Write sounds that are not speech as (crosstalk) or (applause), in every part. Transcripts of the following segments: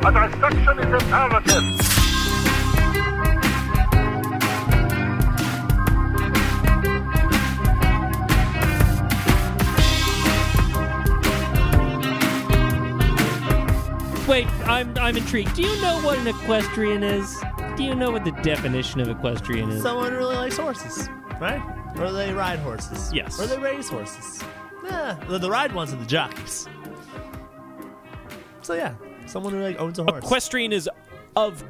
A dissection is imperative. Wait, I'm I'm intrigued. Do you know what an equestrian is? Do you know what the definition of equestrian is? Someone who really likes horses, right? Or they ride horses. Yes. Or they raise horses. Yeah, the, the ride ones are the jockeys. So yeah, someone who like owns a horse. Equestrian is of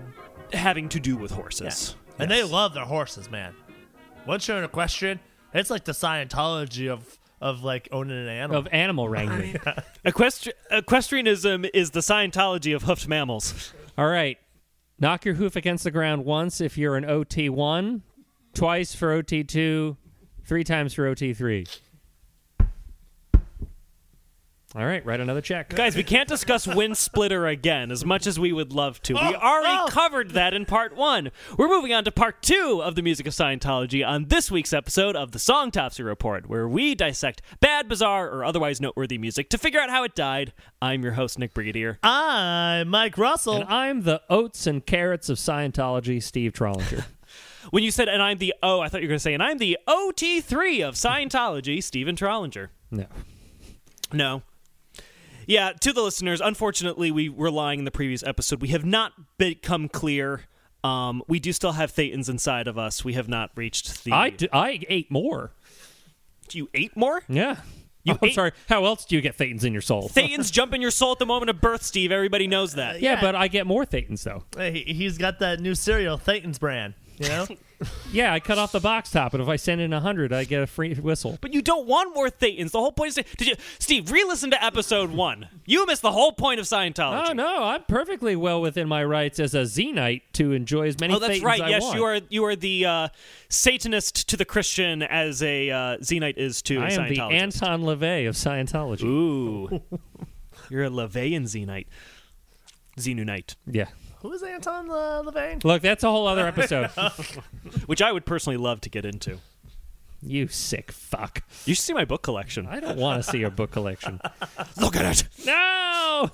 having to do with Yeah. horses. And they love their horses, man. Once you're an equestrian, it's like the Scientology of of like owning an animal. of animal (laughs) wrangling. (laughs) Equestri- equestrianism is the Scientology of hoofed mammals. (laughs) All right. Knock your hoof against the ground once if you're an OT1, twice for OT2, three times for OT3. All right, write another check. Guys, we can't discuss Wind Splitter again as much as we would love to. We oh, already oh. covered that in part one. We're moving on to part two of the music of Scientology on this week's episode of the Songtopsy Report, where we dissect bad, bizarre, or otherwise noteworthy music to figure out how it died. I'm your host, Nick Brigadier. I'm Mike Russell. And I'm the oats and carrots of Scientology, Steve Trollinger. (laughs) When you said, and I'm the O, I thought you were going to say, and I'm the OT3 of Scientology, Stephen Trollinger. no. No. Yeah, to the listeners, unfortunately, we were lying in the previous episode. We have not become clear. Um, we do still have Thetans inside of us. We have not reached the. I, d- I ate more. You ate more? Yeah. You oh, ate- sorry. How else do you get thetans in your soul? (laughs) Thetans jump in your soul at the moment of birth, Steve. Everybody knows that. yeah, Yeah. but I get more thetans, though. Hey, he- he's got that new cereal, Thetans brand. You know, (laughs) Yeah, I cut off the box top, and if I send in a 100, I get a free whistle. But you don't want more Thetans. The whole point is. To, did you, Steve, re listen to episode one. You missed the whole point of Scientology. Oh no, I'm perfectly well within my rights as a Zenite to enjoy as many. Oh, that's Thetans right. I yes, want. you are. You are the uh, Satanist to the Christian, as a uh, Zenite is to I am the Anton LaVey of Scientology. Ooh. (laughs) You're a Levean Zenite. Zenunite. Yeah. Who is Anton uh, Levine? Look, that's a whole other episode. (laughs) Which I would personally love to get into. you sick fuck. You should see my book collection. I don't want to see your book collection. (laughs) Look at it. No.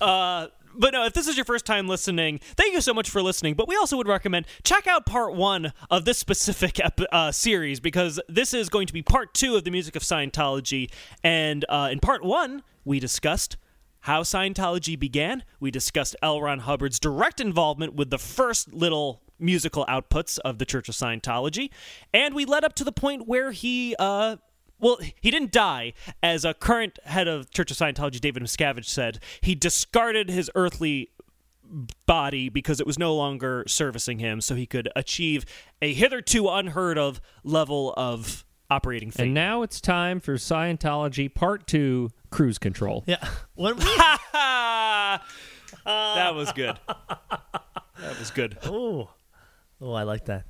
Uh, but no, if this is your first time listening, thank you so much for listening. But we also would recommend check out part one of this specific ep- uh, series because this is going to be part two of the music of Scientology. And uh, in part one, we discussed how Scientology began. We discussed L. Ron Hubbard's direct involvement with the first little musical outputs of the Church of Scientology, and we led up to the point where he. Uh, well, he didn't die. As a current head of Church of Scientology, David Miscavige said, he discarded his earthly body because it was no longer servicing him, so he could achieve a hitherto unheard of level of operating faith. And now it's time for Scientology Part Two: Cruise Control. Yeah, (laughs) we (laughs) that was good. That was good. (laughs) oh oh I like that.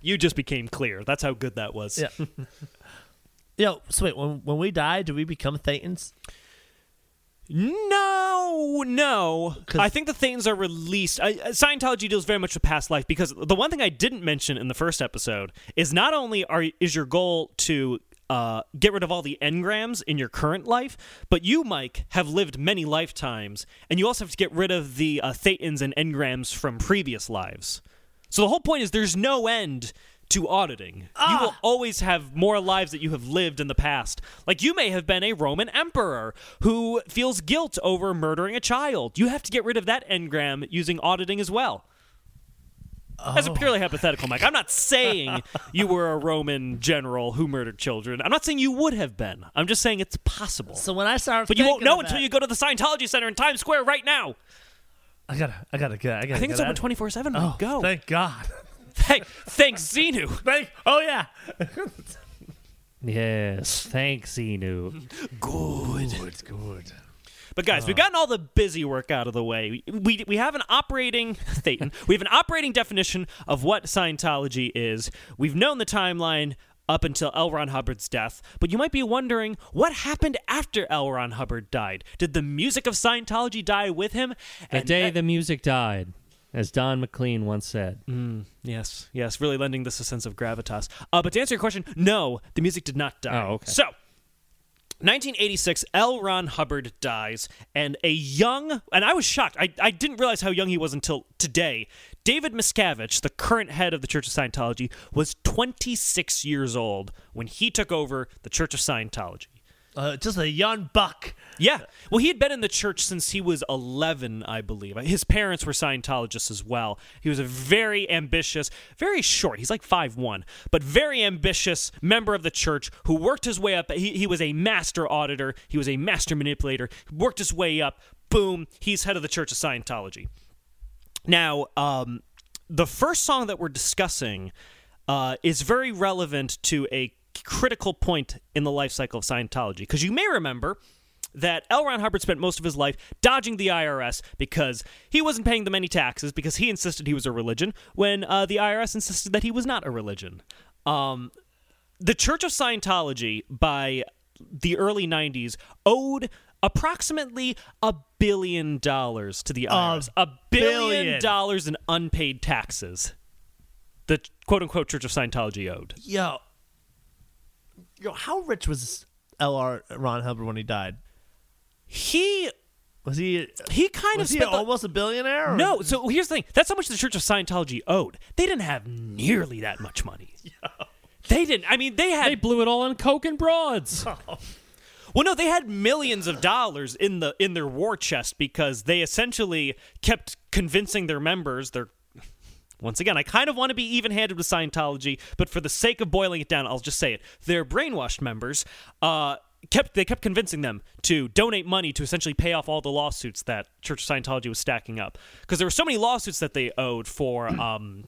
You just became clear. That's how good that was. Yeah. Yo, so wait, when when we die, do we become Thetans? No, no. I think the things are released. I, uh, Scientology deals very much with past life because the one thing I didn't mention in the first episode is not only are is your goal to uh, get rid of all the engrams in your current life, but you, Mike, have lived many lifetimes, and you also have to get rid of the uh, thetans and engrams from previous lives. So the whole point is there's no end to auditing. You will ah. always have more lives that you have lived in the past. Like you may have been a Roman emperor who feels guilt over murdering a child. You have to get rid of that engram using auditing as well. As a oh. purely hypothetical, Mike. I'm not saying you were a Roman general who murdered children. I'm not saying you would have been. I'm just saying it's possible. So when I start, but you won't know until that- you go to the Scientology Center in Times Square right now. I gotta, I gotta get. I gotta. I think it's open 24 7. Oh, Go. Thank God. Hey, thanks, Xenu. Thank. Oh yeah. Yes, thanks, Inu. Good. Good. Good. But guys, we've uh. gotten all the busy work out of the way. We, we, we have an operating (laughs) Thetan. We have an operating definition of what Scientology is. We've known the timeline up until L. Ron Hubbard's death. But you might be wondering what happened after L. Ron Hubbard died. Did the music of Scientology die with him? The And day that- the music died, as Don McLean once said. Yes, yes, really lending this a sense of gravitas. Uh, but to answer your question, no, the music did not die. Oh, okay. So, 1986, L. Ron Hubbard dies, and a young, and I was shocked. I, I didn't realize how young he was until today. David Miscavige, the current head of the Church of Scientology, was 26 years old when he took over the Church of Scientology. Uh, just a young buck. Yeah. Well, he had been in the church since he was 11, I believe. His parents were Scientologists as well. He was a very ambitious, very short, he's like 5'1, but very ambitious member of the church who worked his way up. He, he was a master auditor, he was a master manipulator, worked his way up. Boom, he's head of the Church of Scientology. Now, um, the first song that we're discussing uh, is very relevant to a critical point in the life cycle of Scientology. Because you may remember that L. Ron Hubbard spent most of his life dodging the IRS because he wasn't paying them any taxes because he insisted he was a religion when uh, the IRS insisted that he was not a religion. Um, the Church of Scientology, by the early 90s, owed approximately a billion dollars to the IRS. A billion billion. dollars in unpaid taxes. The quote unquote Church of Scientology owed. Yo, yo, how rich was L.R. Ron Hubbard when he died? He Was he? he kind Was of he spent the- almost a billionaire? or- No, so here's the thing. That's how much the Church of Scientology owed. They didn't have nearly that much money. (laughs) They didn't. I mean, they had They blew it all on coke and broads. (laughs) Oh. Well, no, they had millions of dollars in the in their war chest because they essentially kept convincing their members. Their once again, I kind of want to be even-handed with Scientology, but for the sake of boiling it down, I'll just say it. Their brainwashed members uh, kept they kept convincing them to donate money to essentially pay off all the lawsuits that Church of Scientology was stacking up because there were so many lawsuits that they owed for (clears throat) um,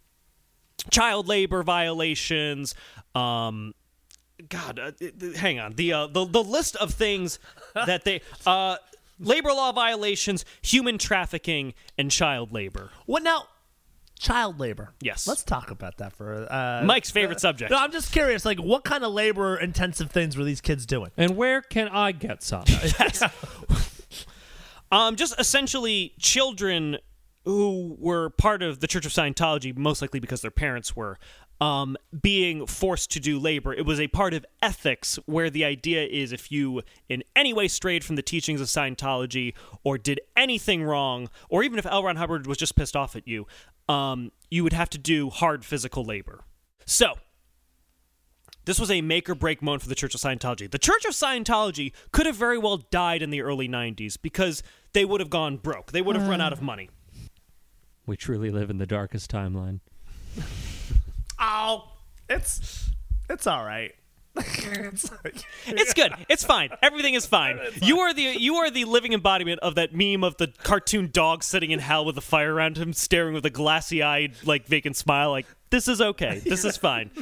child labor violations. Um, God, uh, hang on. The uh, the the list of things (laughs) that they uh, labor law violations, human trafficking, and child labor. What now? Child labor. Yes. Let's talk about that for uh, Mike's favorite subject. No, I'm just curious. Like, what kind of labor-intensive things were these kids doing? and where can I get some? (laughs) Yes. (laughs) um, just essentially children who were part of the Church of Scientology, most likely because their parents were, um, being forced to do labor. It was a part of ethics where the idea is if you in any way strayed from the teachings of Scientology or did anything wrong, or even if L. Ron Hubbard was just pissed off at you, um, you would have to do hard physical labor. So, this was a make or break moment for the Church of Scientology. The Church of Scientology could have very well died in the early 90s because they would have gone broke. They would have run out of money. we truly live in the darkest timeline. (laughs) Oh, it's it's all right. It's (laughs) like, (laughs) It's good. It's fine. Everything is fine. You are the you are the living embodiment of that meme of the cartoon dog sitting in hell with a fire around him, staring with a glassy-eyed, like vacant smile. Like this is okay. This is fine. (laughs)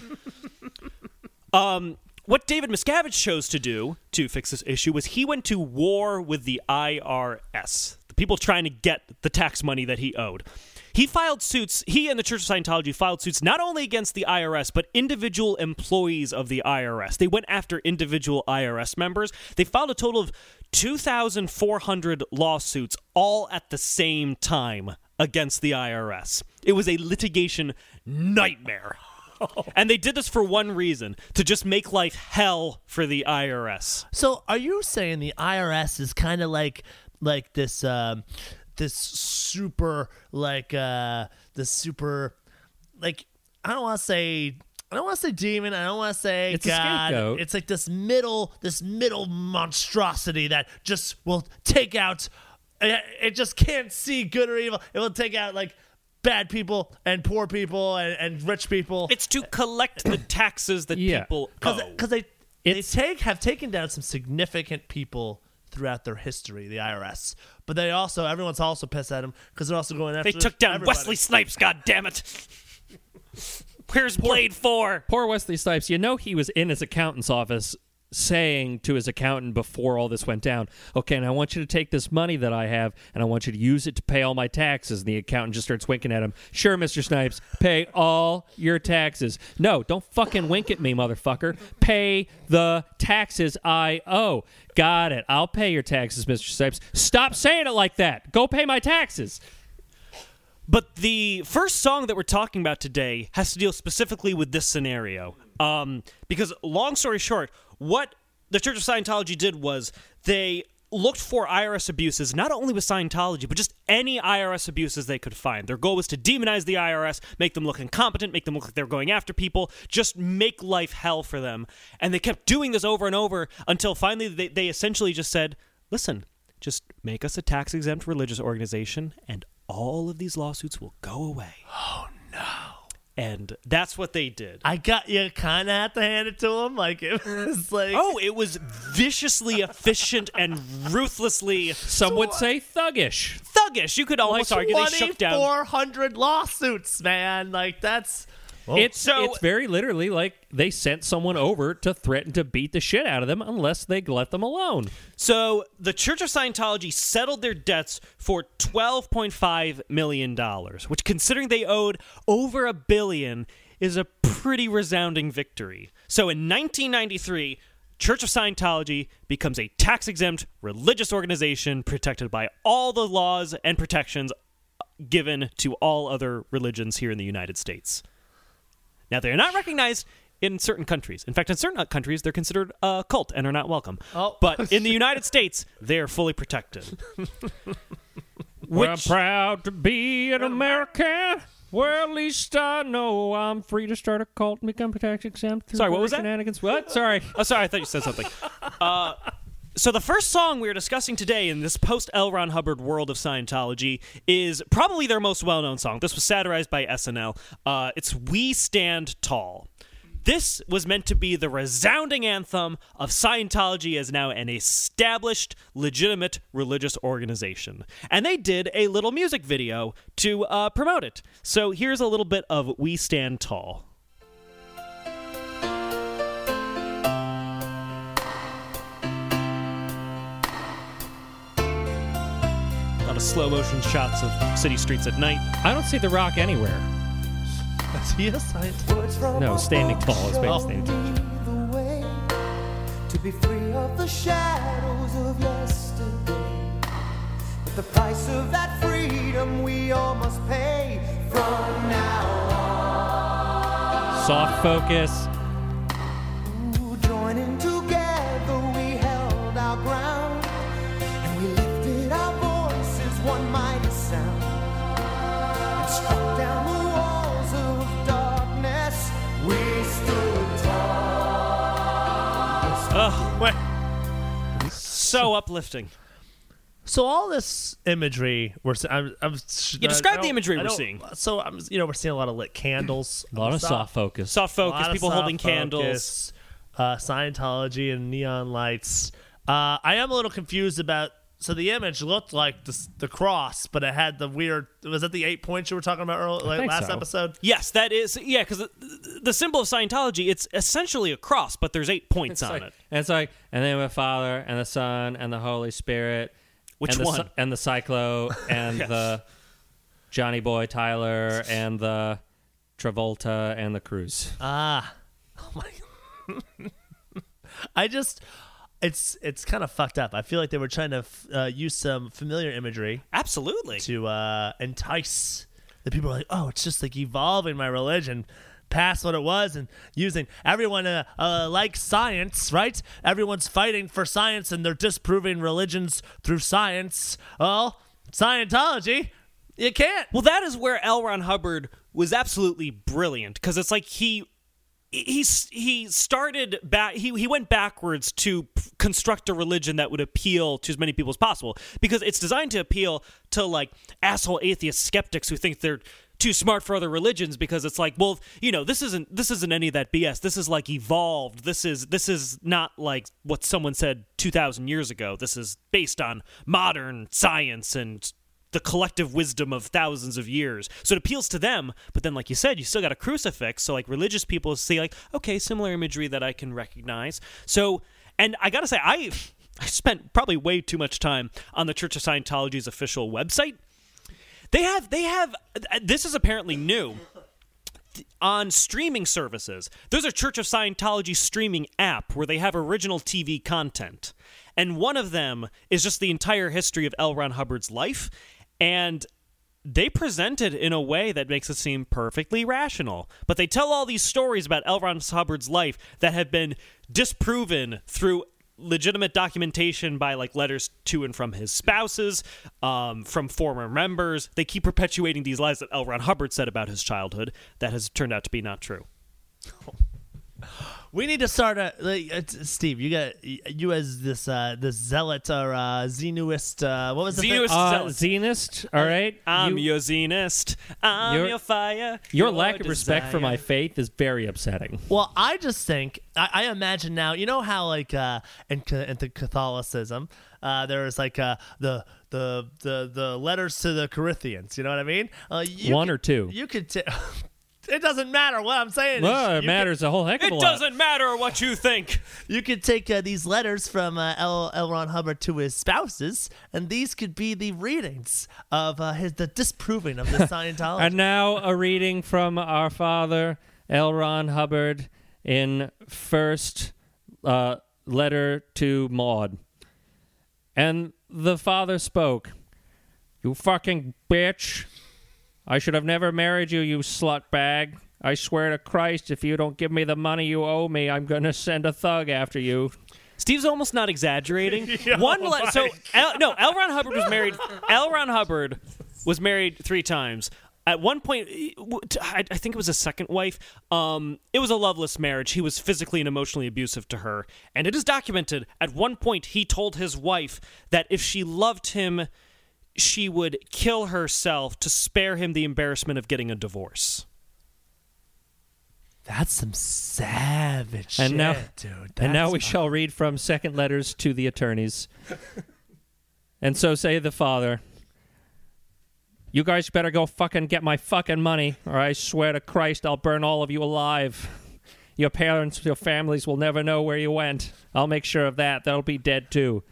Um, what David Miscavige chose to do to fix this issue was he went to war with the IRS, the people trying to get the tax money that he owed. He filed suits, he and the Church of Scientology filed suits not only against the IRS, but individual employees of the IRS. They went after individual IRS members. They filed a total of 2,400 lawsuits all at the same time against the IRS. It was a litigation nightmare. (laughs) And they did this for one reason to just make life hell for the IRS. so, are you saying the IRS is kind of like like this um, this super like uh, this super like I don't want to say. I don't want to say demon. I don't want to say It's God. scapegoat. It's like this middle, this middle monstrosity that just will take out. It it just can't see good or evil. It will take out like bad people and poor people and, and rich people. It's to collect the taxes that Yeah. people because owe. they they It's- take have taken down some significant people throughout their history, the IRS. But they also everyone's also pissed at them because they're also going after. They took down everybody. Wesley Snipes, God damn it! (laughs) Where's Blade 4? Poor Wesley Snipes. You know he was in his accountant's office saying to his accountant before all this went down, okay, and I want you to take this money that I have and I want you to use it to pay all my taxes. And the accountant just starts winking at him. Sure, Mr. Snipes, pay all your taxes. No, don't fucking wink at me, motherfucker. Pay the taxes I owe. Got it. I'll pay your taxes, Mr. Snipes. Stop saying it like that. Go pay my taxes. But the first song that we're talking about today has to deal specifically with this scenario. Um, because, long story short, what the Church of Scientology did was they looked for IRS abuses, not only with Scientology, but just any IRS abuses they could find. Their goal was to demonize the IRS, make them look incompetent, make them look like they're going after people, just make life hell for them. And they kept doing this over and over until finally they, they essentially just said, listen, just make us a tax exempt religious organization and all of these lawsuits will go away. Oh, no. And that's what they did. I got you. Kind of had to hand it to him. Like it was (laughs) like Oh, it was viciously efficient and ruthlessly Some would say thuggish. thuggish. You could almost argue they shook down. 400 lawsuits, man. Like that's. It's So- it's very literally like they sent someone over to threaten to beat the shit out of them unless they let them alone. So the Church of Scientology settled their debts for $12.5 million, which, considering they owed over a billion, is a pretty resounding victory. So in 1993, Church of Scientology becomes a tax exempt religious organization protected by all the laws and protections given to all other religions here in the United States. Now, they are not recognized in certain countries. In fact, in certain countries, they're considered a cult and are not welcome. Oh. But (laughs) in the United States, they are fully protected. (laughs) We're Which- proud to be an American. Well, at least I know I'm free to start a cult and become tax exempt. through Sorry, what was that? Shenanigans. What? Sorry. Oh, sorry, I thought you said something. (laughs) Uh, so the first song we are discussing today in this post L. Ron Hubbard world of Scientology is probably their most well-known song. This was satirized by SNL. Uh, it's "We Stand Tall." This was meant to be the resounding anthem of Scientology as now an established, legitimate religious organization. And they did a little music video to uh, promote it. So here's a little bit of We Stand Tall. Slow motion shots of city streets at night. I don't see The Rock anywhere. Is he a scientist? No, standing tall is Oh. standing tall. the way to be free of the shadows of yesterday. But the price of that freedom we all must pay from now Soft focus. So uplifting. So all this imagery we're se- I'm, I'm Yeah, describe the imagery we're seeing. So I'm you know we're seeing a lot of lit candles, A lot of soft focus. Soft focus, people soft holding candles. uh, Scientology and neon lights. Uh, I am a little confused about. So the image looked like the, the cross, but it had the weird. Was that the eight points you were talking about earlier, like last so. episode? Yes, that is yeah, because the, the symbol of Scientology it's essentially a cross, but there's eight points on like, it. And it's like, and then the Father and the Son and the Holy Spirit. Which and the, one? Cy- and the Cyclo (laughs) and the Johnny Boy Tyler and the Travolta and the Cruise. Ah, (laughs) oh my! (laughs) I just, it's it's kind of fucked up. I feel like they were trying to f- uh, use some familiar imagery Absolutely. to uh, entice the people. Are like, oh, it's just like evolving my religion past what it was and using everyone uh, uh, likes science, right? Everyone's fighting for science and they're disproving religions through science. Well, Scientology, you can't. Well, that is where L. Ron Hubbard was absolutely brilliant because it's like he he he started back he, he went backwards to p- construct a religion that would appeal to as many people as possible because it's designed to appeal to like asshole atheist skeptics who think they're too smart for other religions because it's like well you know this isn't this isn't any of that bs this is like evolved. This is this is not like what someone said 2000 years ago. This is based on modern science and the collective wisdom of thousands of years. So it appeals to them, but then, like you said, you still got a crucifix. So, like, religious people see, like, okay, similar imagery that I can recognize. So, and I gotta say, I. I spent probably way too much time on the Church of Scientology's official website. They have, they have, this is apparently new on streaming services. There's a Church of Scientology streaming app where they have original TV content. And one of them is just the entire history of L. Ron Hubbard's life. And they present it in a way that makes it seem perfectly rational. But they tell all these stories about L. Ron Hubbard's life that have been disproven through legitimate documentation by like letters to and from his spouses, um, from former members. They keep perpetuating these lies that L. Ron Hubbard said about his childhood that has turned out to be not true. (laughs) We need to start a like, Steve. You got you as this uh this zealot or uh Xenuist. Uh, what was the thing? Xenuist Uh, zealot. Zenist, all right. I'm You- your zenist. I'm Your- your fire. your lack of respect for my faith is very upsetting. Well, I just think I, I imagine now. You know how like uh, in, ca- into Catholicism, uh, there's like uh, the the the the letters to the Corinthians. You know what I mean? Uh, you One could- or two? You could. T- (laughs) it doesn't matter what I'm saying. Well, it you matters a whole heck of It a lot. It doesn't matter what you think. You could take uh, these letters from uh, L. L. Ron Hubbard to his spouses, and these could be the readings of uh, his the disproving of the (laughs) Scientology. And now a reading from our father, L. Ron Hubbard, in first uh, letter to Maud. And the father spoke. You fucking bitch. I should have never married you, you slut bag. I swear to Christ, if you don't give me the money you owe me, I'm going to send a thug after you. Steve's almost not exaggerating. (laughs) One le- so L- no, L. Ron Hubbard was married. (laughs) L. Ron Hubbard was married three times. At one point, I I think it was a second wife. Um, it was a loveless marriage. He was physically and emotionally abusive to her, and it is documented. At one point, he told his wife that if she loved him, she would kill herself to spare him the embarrassment of getting a divorce. That's some savage And shit, now- dude. and now That's we shall read from second letters to the attorneys. and so say the father, You guys better go fucking get my fucking money, or I swear to Christ I'll burn all of you alive. Your parents, your families will never know where you went. I'll make sure of that. They'll be dead too.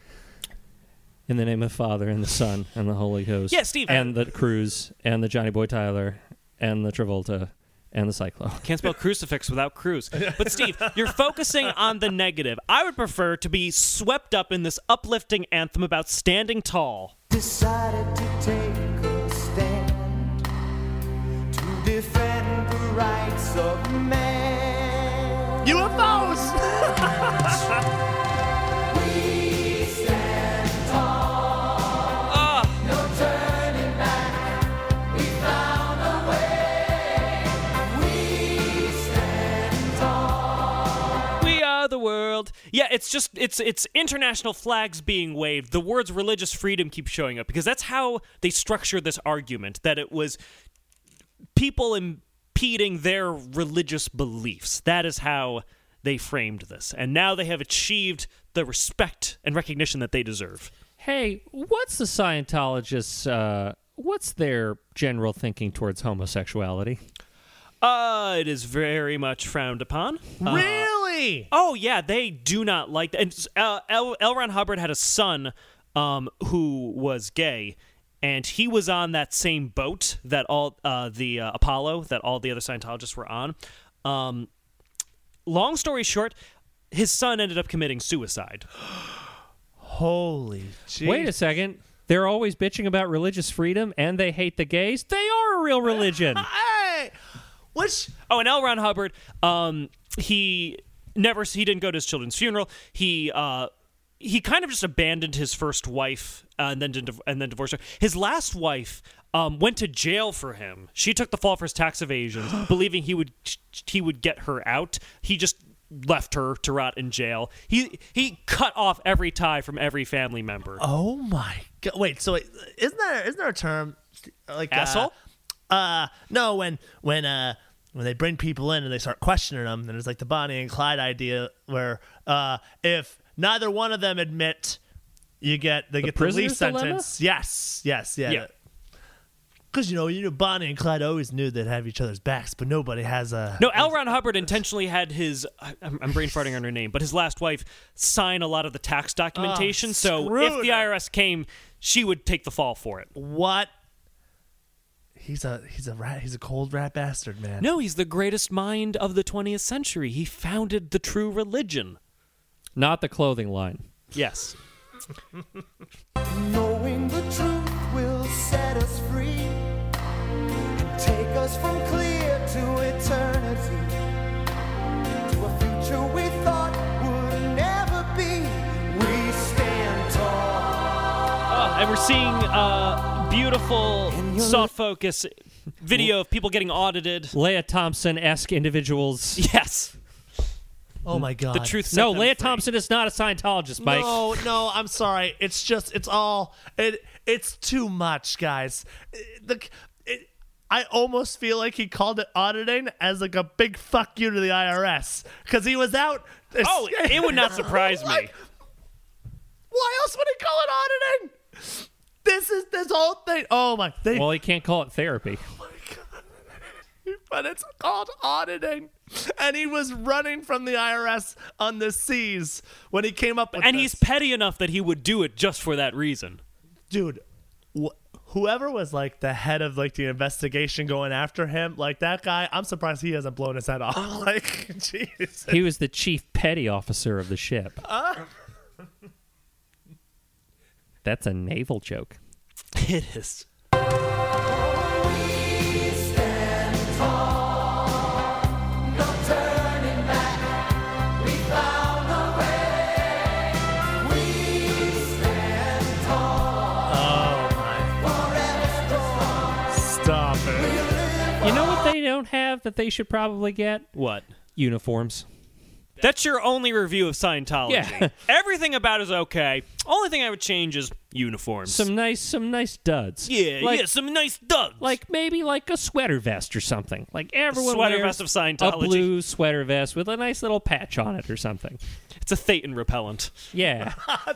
In the name of the Father and the Son and the Holy Ghost. Yeah, Steve. And the Cruise and the Johnny Boy Tyler and the Travolta and the Cyclone. Can't spell crucifix without cruise. (laughs) But Steve, you're focusing on the negative. I would prefer to be swept up in this uplifting anthem about standing tall. decided to take a stand to defend the rights of man. UFOs. (laughs) Yeah, it's just it's it's international flags being waved. The words religious freedom keep showing up because that's how they structure this argument that it was people impeding their religious beliefs. That is how they framed this. And now they have achieved the respect and recognition that they deserve. Hey, what's the Scientologists? Uh, what's their general thinking towards homosexuality? Uh, it is very much frowned upon. Uh, really? Oh yeah, they do not like that. And uh, L. L. Ron Hubbard had a son um, who was gay, and he was on that same boat that all uh, the uh, Apollo that all the other Scientologists were on. Um, long story short, his son ended up committing suicide. (gasps) Holy jeez. Wait a second. They're always bitching about religious freedom and they hate the gays. They are a real religion. (laughs) Which Oh, and L. Ron Hubbard, um, he never he didn't go to his children's funeral. He uh, he kind of just abandoned his first wife uh, and then and then divorced her. His last wife um, went to jail for him. She took the fall for his tax evasion, (gasps) believing he would he would get her out. He just left her to rot in jail. He he cut off every tie from every family member. oh my god. Wait, so wait, isn't there isn't there a term like uh, Asshole? Uh, no, when when uh when they bring people in and they start questioning them, then it's like the Bonnie and Clyde idea where uh if neither one of them admit, you get they get the least sentence. Yes, yes, yeah. Yeah. Because you know, you know, Bonnie and Clyde always knew they'd have each other's backs, but nobody has a. No, L. Ron Hubbard intentionally had his, I'm, I'm brain farting on her name, but his last wife sign a lot of the tax documentation. so if the. IRS came, she would take the fall for it. What? He's a he's a rat. He's a cold rat bastard, man. No, he's the greatest mind of the 20th century. He founded the true religion. Not the clothing line. Yes. (laughs) Knowing the truth will set us free and take us from clear to eternity to a future we thought would never be. We stand tall. Uh, and we're seeing uh, beautiful soft focus video of people getting audited. Lea Thompson esque individuals. (laughs) Yes, Oh my god. the truth. set No, them Lea free. Thompson is not a Scientologist, Mike. No, no, I'm sorry. It's just it's all it it's too much, guys. The it, I almost feel like he called it auditing as like a big fuck you to the IRS cuz he was out Oh, it would not surprise (laughs) me. Like, Why else would he call it auditing? This is this whole thing. Oh my thing. Well, he can't call it therapy. (laughs) Oh my God. but it's called auditing. And he was running from the IRS on the seas when he came up And this. he's petty enough that he would do it just for that reason. dude wh- whoever was like the head of like the investigation going after him like that guy i'm surprised he hasn't blown his head off (laughs) like (laughs) jeez He was the chief petty officer of the ship. Uh, That's a naval joke. It is. Oh stop it You know what they don't have that they should probably get? What? Uniforms. That's your only review of Scientology. Yeah. (laughs) Everything about it is okay. Only thing I would change is uniforms. Some nice some nice duds. yeah, like, yeah, some nice duds. Like maybe like a sweater vest or something. Like everyone sweater wears vest of Scientology. A blue sweater vest with a nice little patch on it or something. it's a Thetan repellent. Yeah. (laughs)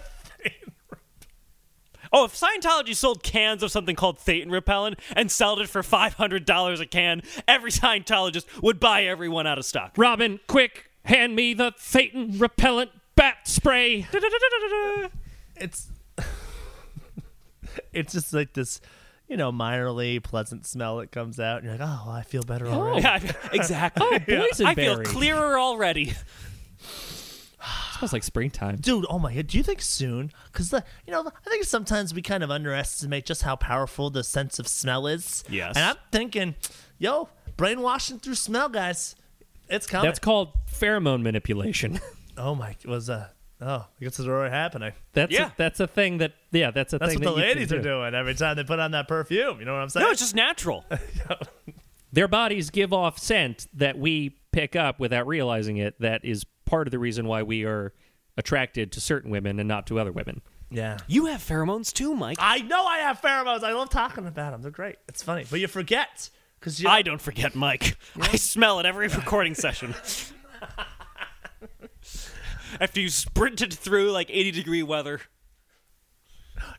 Oh, if Scientology sold cans of something called Thetan repellent and sold it for five hundred dollars a can, every Scientologist would buy every one out of stock. Robin, quick, hand me the Thetan repellent bat spray. (laughs) it's (laughs) it's just like this you know minorly pleasant smell that comes out and you're like oh i feel better oh. already Yeah, I- exactly. (laughs) Oh, boysenberry. I feel clearer already. (sighs) smells like springtime. Dude, oh my god, do you think soon? Because the you know, I think sometimes we kind of underestimate just how powerful the sense of smell is. Yes. And I'm thinking, yo, brainwashing through smell, guys. It's coming. That's called pheromone manipulation. (laughs) oh my was uh oh, I guess it's already happening. That's Yeah. a, that's a thing that yeah, that's a That's thing what the that you can ladies are doing every time they put on that perfume. You know what I'm saying? No, it's just natural. (laughs) Their bodies give off scent that we pick up without realizing it. That is part of the reason why we are attracted to certain women and not to other women. yeah. You have pheromones too, Mike. I know I have pheromones. I love talking about them. They're great. It's funny, but you forget because you. I don't forget, Mike. I smell it every recording session. (laughs) After you sprinted through like 80 degree weather.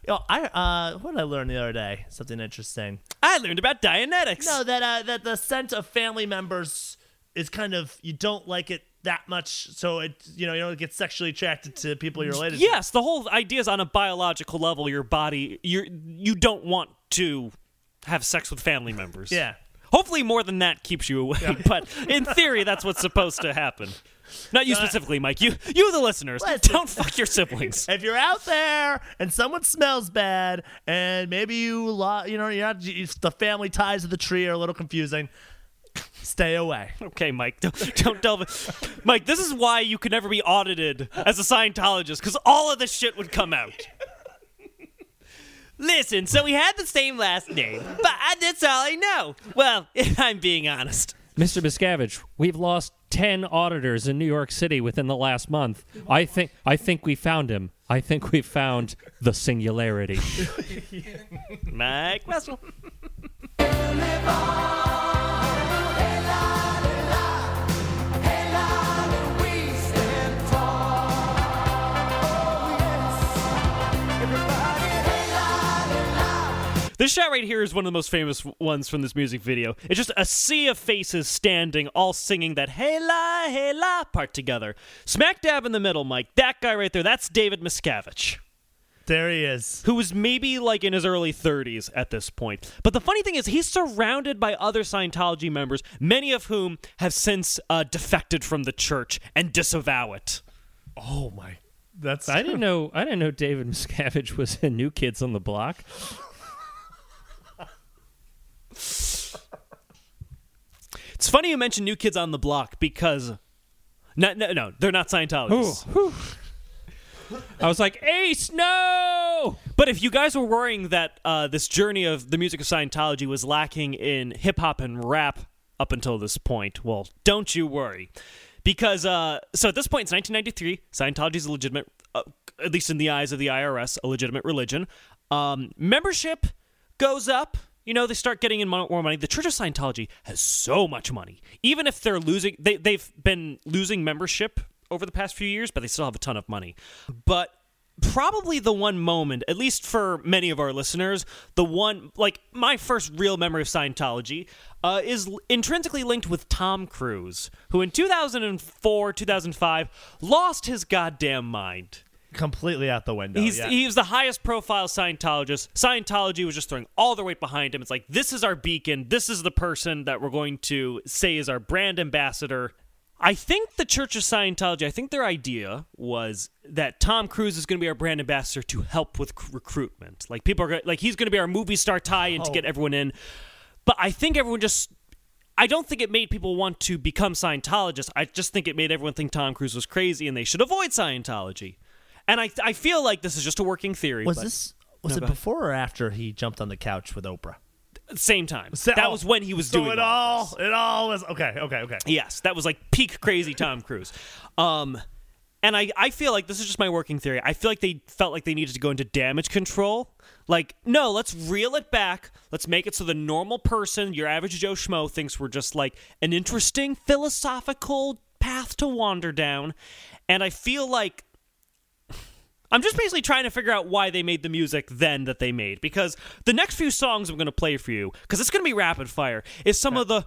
Yo, I uh, what did I learn the other day? Something interesting. I learned about Dianetics. No, that uh, that the scent of family members is kind of you don't like it that much, so it you know you don't get sexually attracted to people you're related to. Yes, the whole idea is on a biological level. Your body, you you don't want to have sex with family members. Yeah. Hopefully, more than that keeps you away. But in theory, that's what's supposed to happen. Not you specifically, Mike. You, you, the listeners. Listen. Don't fuck your siblings. If you're out there and someone smells bad, and maybe you lo- you know you're not you, the family ties of the tree are a little confusing, stay away. Okay, Mike. Don't, don't delve. Mike, this is why you could never be audited as a Scientologist, because all of this shit would come out. Listen, so we had the same last name, but that's all I know. Well, (laughs) if I'm being honest. Mr. Miscavige, we've lost ten auditors in New York City within the last month. I think I think we found him. I think we found the singularity. (laughs) Mike Wessel. This shot right here is one of the most famous ones from this music video. It's just a sea of faces standing, all singing that "Hey la, hey la" part together. Smack dab in the middle, Mike. That guy right there, that's David Miscavige There he is. who was maybe like in his early 30s at this point. But the funny thing is, he's surrounded by other Scientology members, many of whom have since uh, defected from the church and disavow it. Oh my, that's I didn't know I didn't know David Miscavige was in New Kids on the Block. It's funny you mention New Kids on the Block because. No, no, no they're not Scientologists. I was like, Ace, no! But if you guys were worrying that uh, this journey of the music of Scientology was lacking in hip hop and rap up until this point, well, don't you worry. Because, uh, so at this point, it's 1993. Scientology is a legitimate, uh, at least in the eyes of the IRS, a legitimate religion. Um, membership goes up. You know, they start getting in more money. The Church of Scientology has so much money. Even if they're losing, they, they've been losing membership over the past few years, but they still have a ton of money. But probably the one moment, at least for many of our listeners, the one like my first real memory of Scientology uh, is intrinsically linked with Tom Cruise, who in 2004, 2005 lost his goddamn mind. Completely out the window. He's yeah. he was the highest profile Scientologist. Scientology was just throwing all their weight behind him. It's like this is our beacon. This is the person that we're going to say is our brand ambassador. I think the Church of Scientology. I think their idea was that Tom Cruise is going to be our brand ambassador to help with c- recruitment. Like people are gonna, like he's going to be our movie star tie-in to Oh. get everyone in. But I think everyone just. I don't think it made people want to become Scientologists. I just think it made everyone think Tom Cruise was crazy and they should avoid Scientology. And I, I feel like this is just a working theory. was but this was No, it before or after he jumped on the couch with Oprah? same time? So- that oh, was when he was so doing it all all. It all was okay. Okay. Okay. Yes, that was like peak crazy Tom Cruise. Um, and I, I feel like this is just my working theory. I feel like they felt like they needed to go into damage control. Like, no, let's reel it back. Let's make it so the normal person, your average Joe Schmo, thinks we're just like an interesting philosophical path to wander down. And I feel like I'm just basically trying to figure out why they made the music then that they made. Because the next few songs I'm going to play for you, because it's going to be rapid fire, is some of the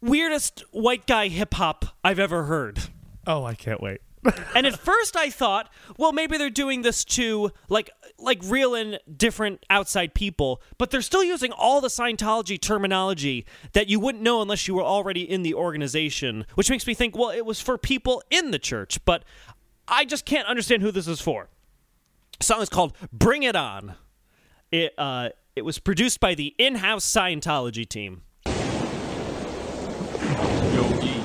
weirdest white guy hip hop I've ever heard. Oh, I can't wait. (laughs) And at first I thought, well, maybe they're doing this to like like reel in different outside people, but they're still using all the Scientology terminology that you wouldn't know unless you were already in the organization, which makes me think, well, it was for people in the church, but I just can't understand who this is for. The song is called "Bring It On." It uh, it was produced by the in-house Scientology team. Yo, E,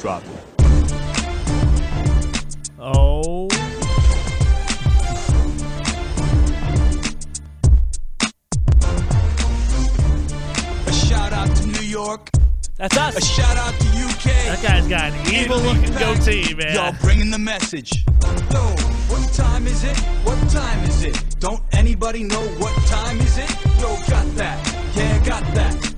drop it. Oh. That's A us. shout out to UK. That guy's got an evil looking goatee, man. Y'all bringing the message. Yo, what time is it? What time is it? Don't anybody know what time is it? Yo, got that. Yeah, got that.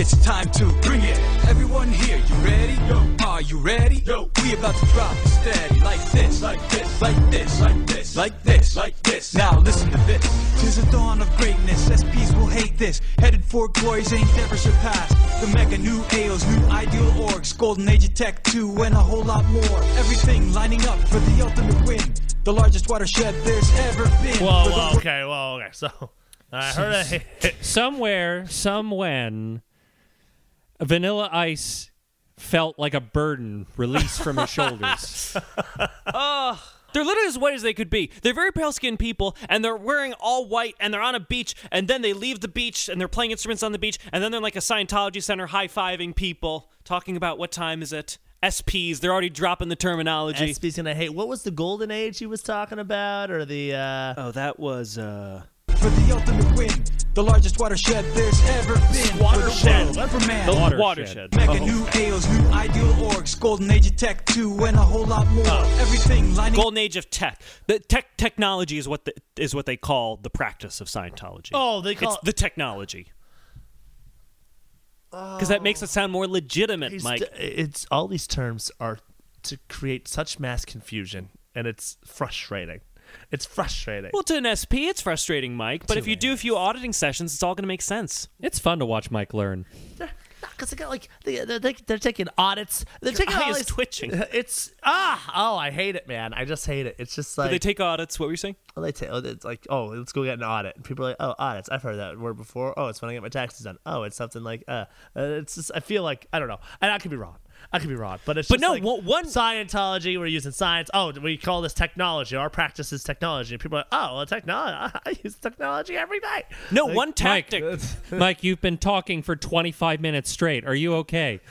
Got that. It's time to bring it. Everyone here, you ready? Yo, are you ready? Yo, we about to drop it steady like this, like this, like this, like this, like this, like this. Now listen to this. Tis a dawn of greatness. SPs will hate this. Headed for glories ain't ever surpassed. The mega new AOs, new ideal orgs, golden age of tech 2, and a whole lot more. Everything lining up for the ultimate win. The largest watershed there's ever been. Whoa, For whoa, okay, whoa, okay. So I heard (laughs) a hit. Somewhere, somewhen, Vanilla Ice felt like a burden released from his shoulders. (laughs) They're literally as white as they could be. They're very pale skinned people, and they're wearing all white, and they're on a beach, and then they leave the beach, and they're playing instruments on the beach, and then they're like a Scientology center high fiving people, talking about what time is it. SPs, they're already dropping the terminology. SP's gonna hate. What was the golden age he was talking about, or the? uh oh, that was, uh. For the ultimate win. The largest watershed there's ever been. Watershed. For the world, for man. The Watershed. watershed. Mega oh. new AOs, new ideal orgs, golden age of tech 2, and a whole lot more. Oh. Everything lining Golden age of tech. The tech technology is what the, is what they call the practice of Scientology. Oh, they call it's the technology. Oh. Because that makes it sound more legitimate, He's Mike. d- it's all these terms are to create such mass confusion, and it's frustrating. It's frustrating. Well, to an SP, it's frustrating, Mike. But if you do a few auditing sessions, it's all going to make sense. it's fun to watch Mike learn. because they got like they, they're, they, they're taking audits. They're taking eye all is these- twitching. (laughs) It's ah oh I hate it, man. I just hate it. It's just Do like they take audits? What were you saying? Oh, they ta- oh, it's like, oh, let's go get an audit. And people are like, oh, audits. I've heard that word before. Oh, it's when I get my taxes done. Oh, it's something like, uh, uh it's just, I feel like, I don't know. And I could be wrong. I could be wrong. But it's But just no, like one- one- Scientology, we're using science. Oh, we call this technology. Our practice is technology. And people are like, oh, well, technology. (laughs) I use technology every day. No, Like, one tactic. (laughs) Mike, you've been talking for 25 minutes straight. Are you okay? (laughs)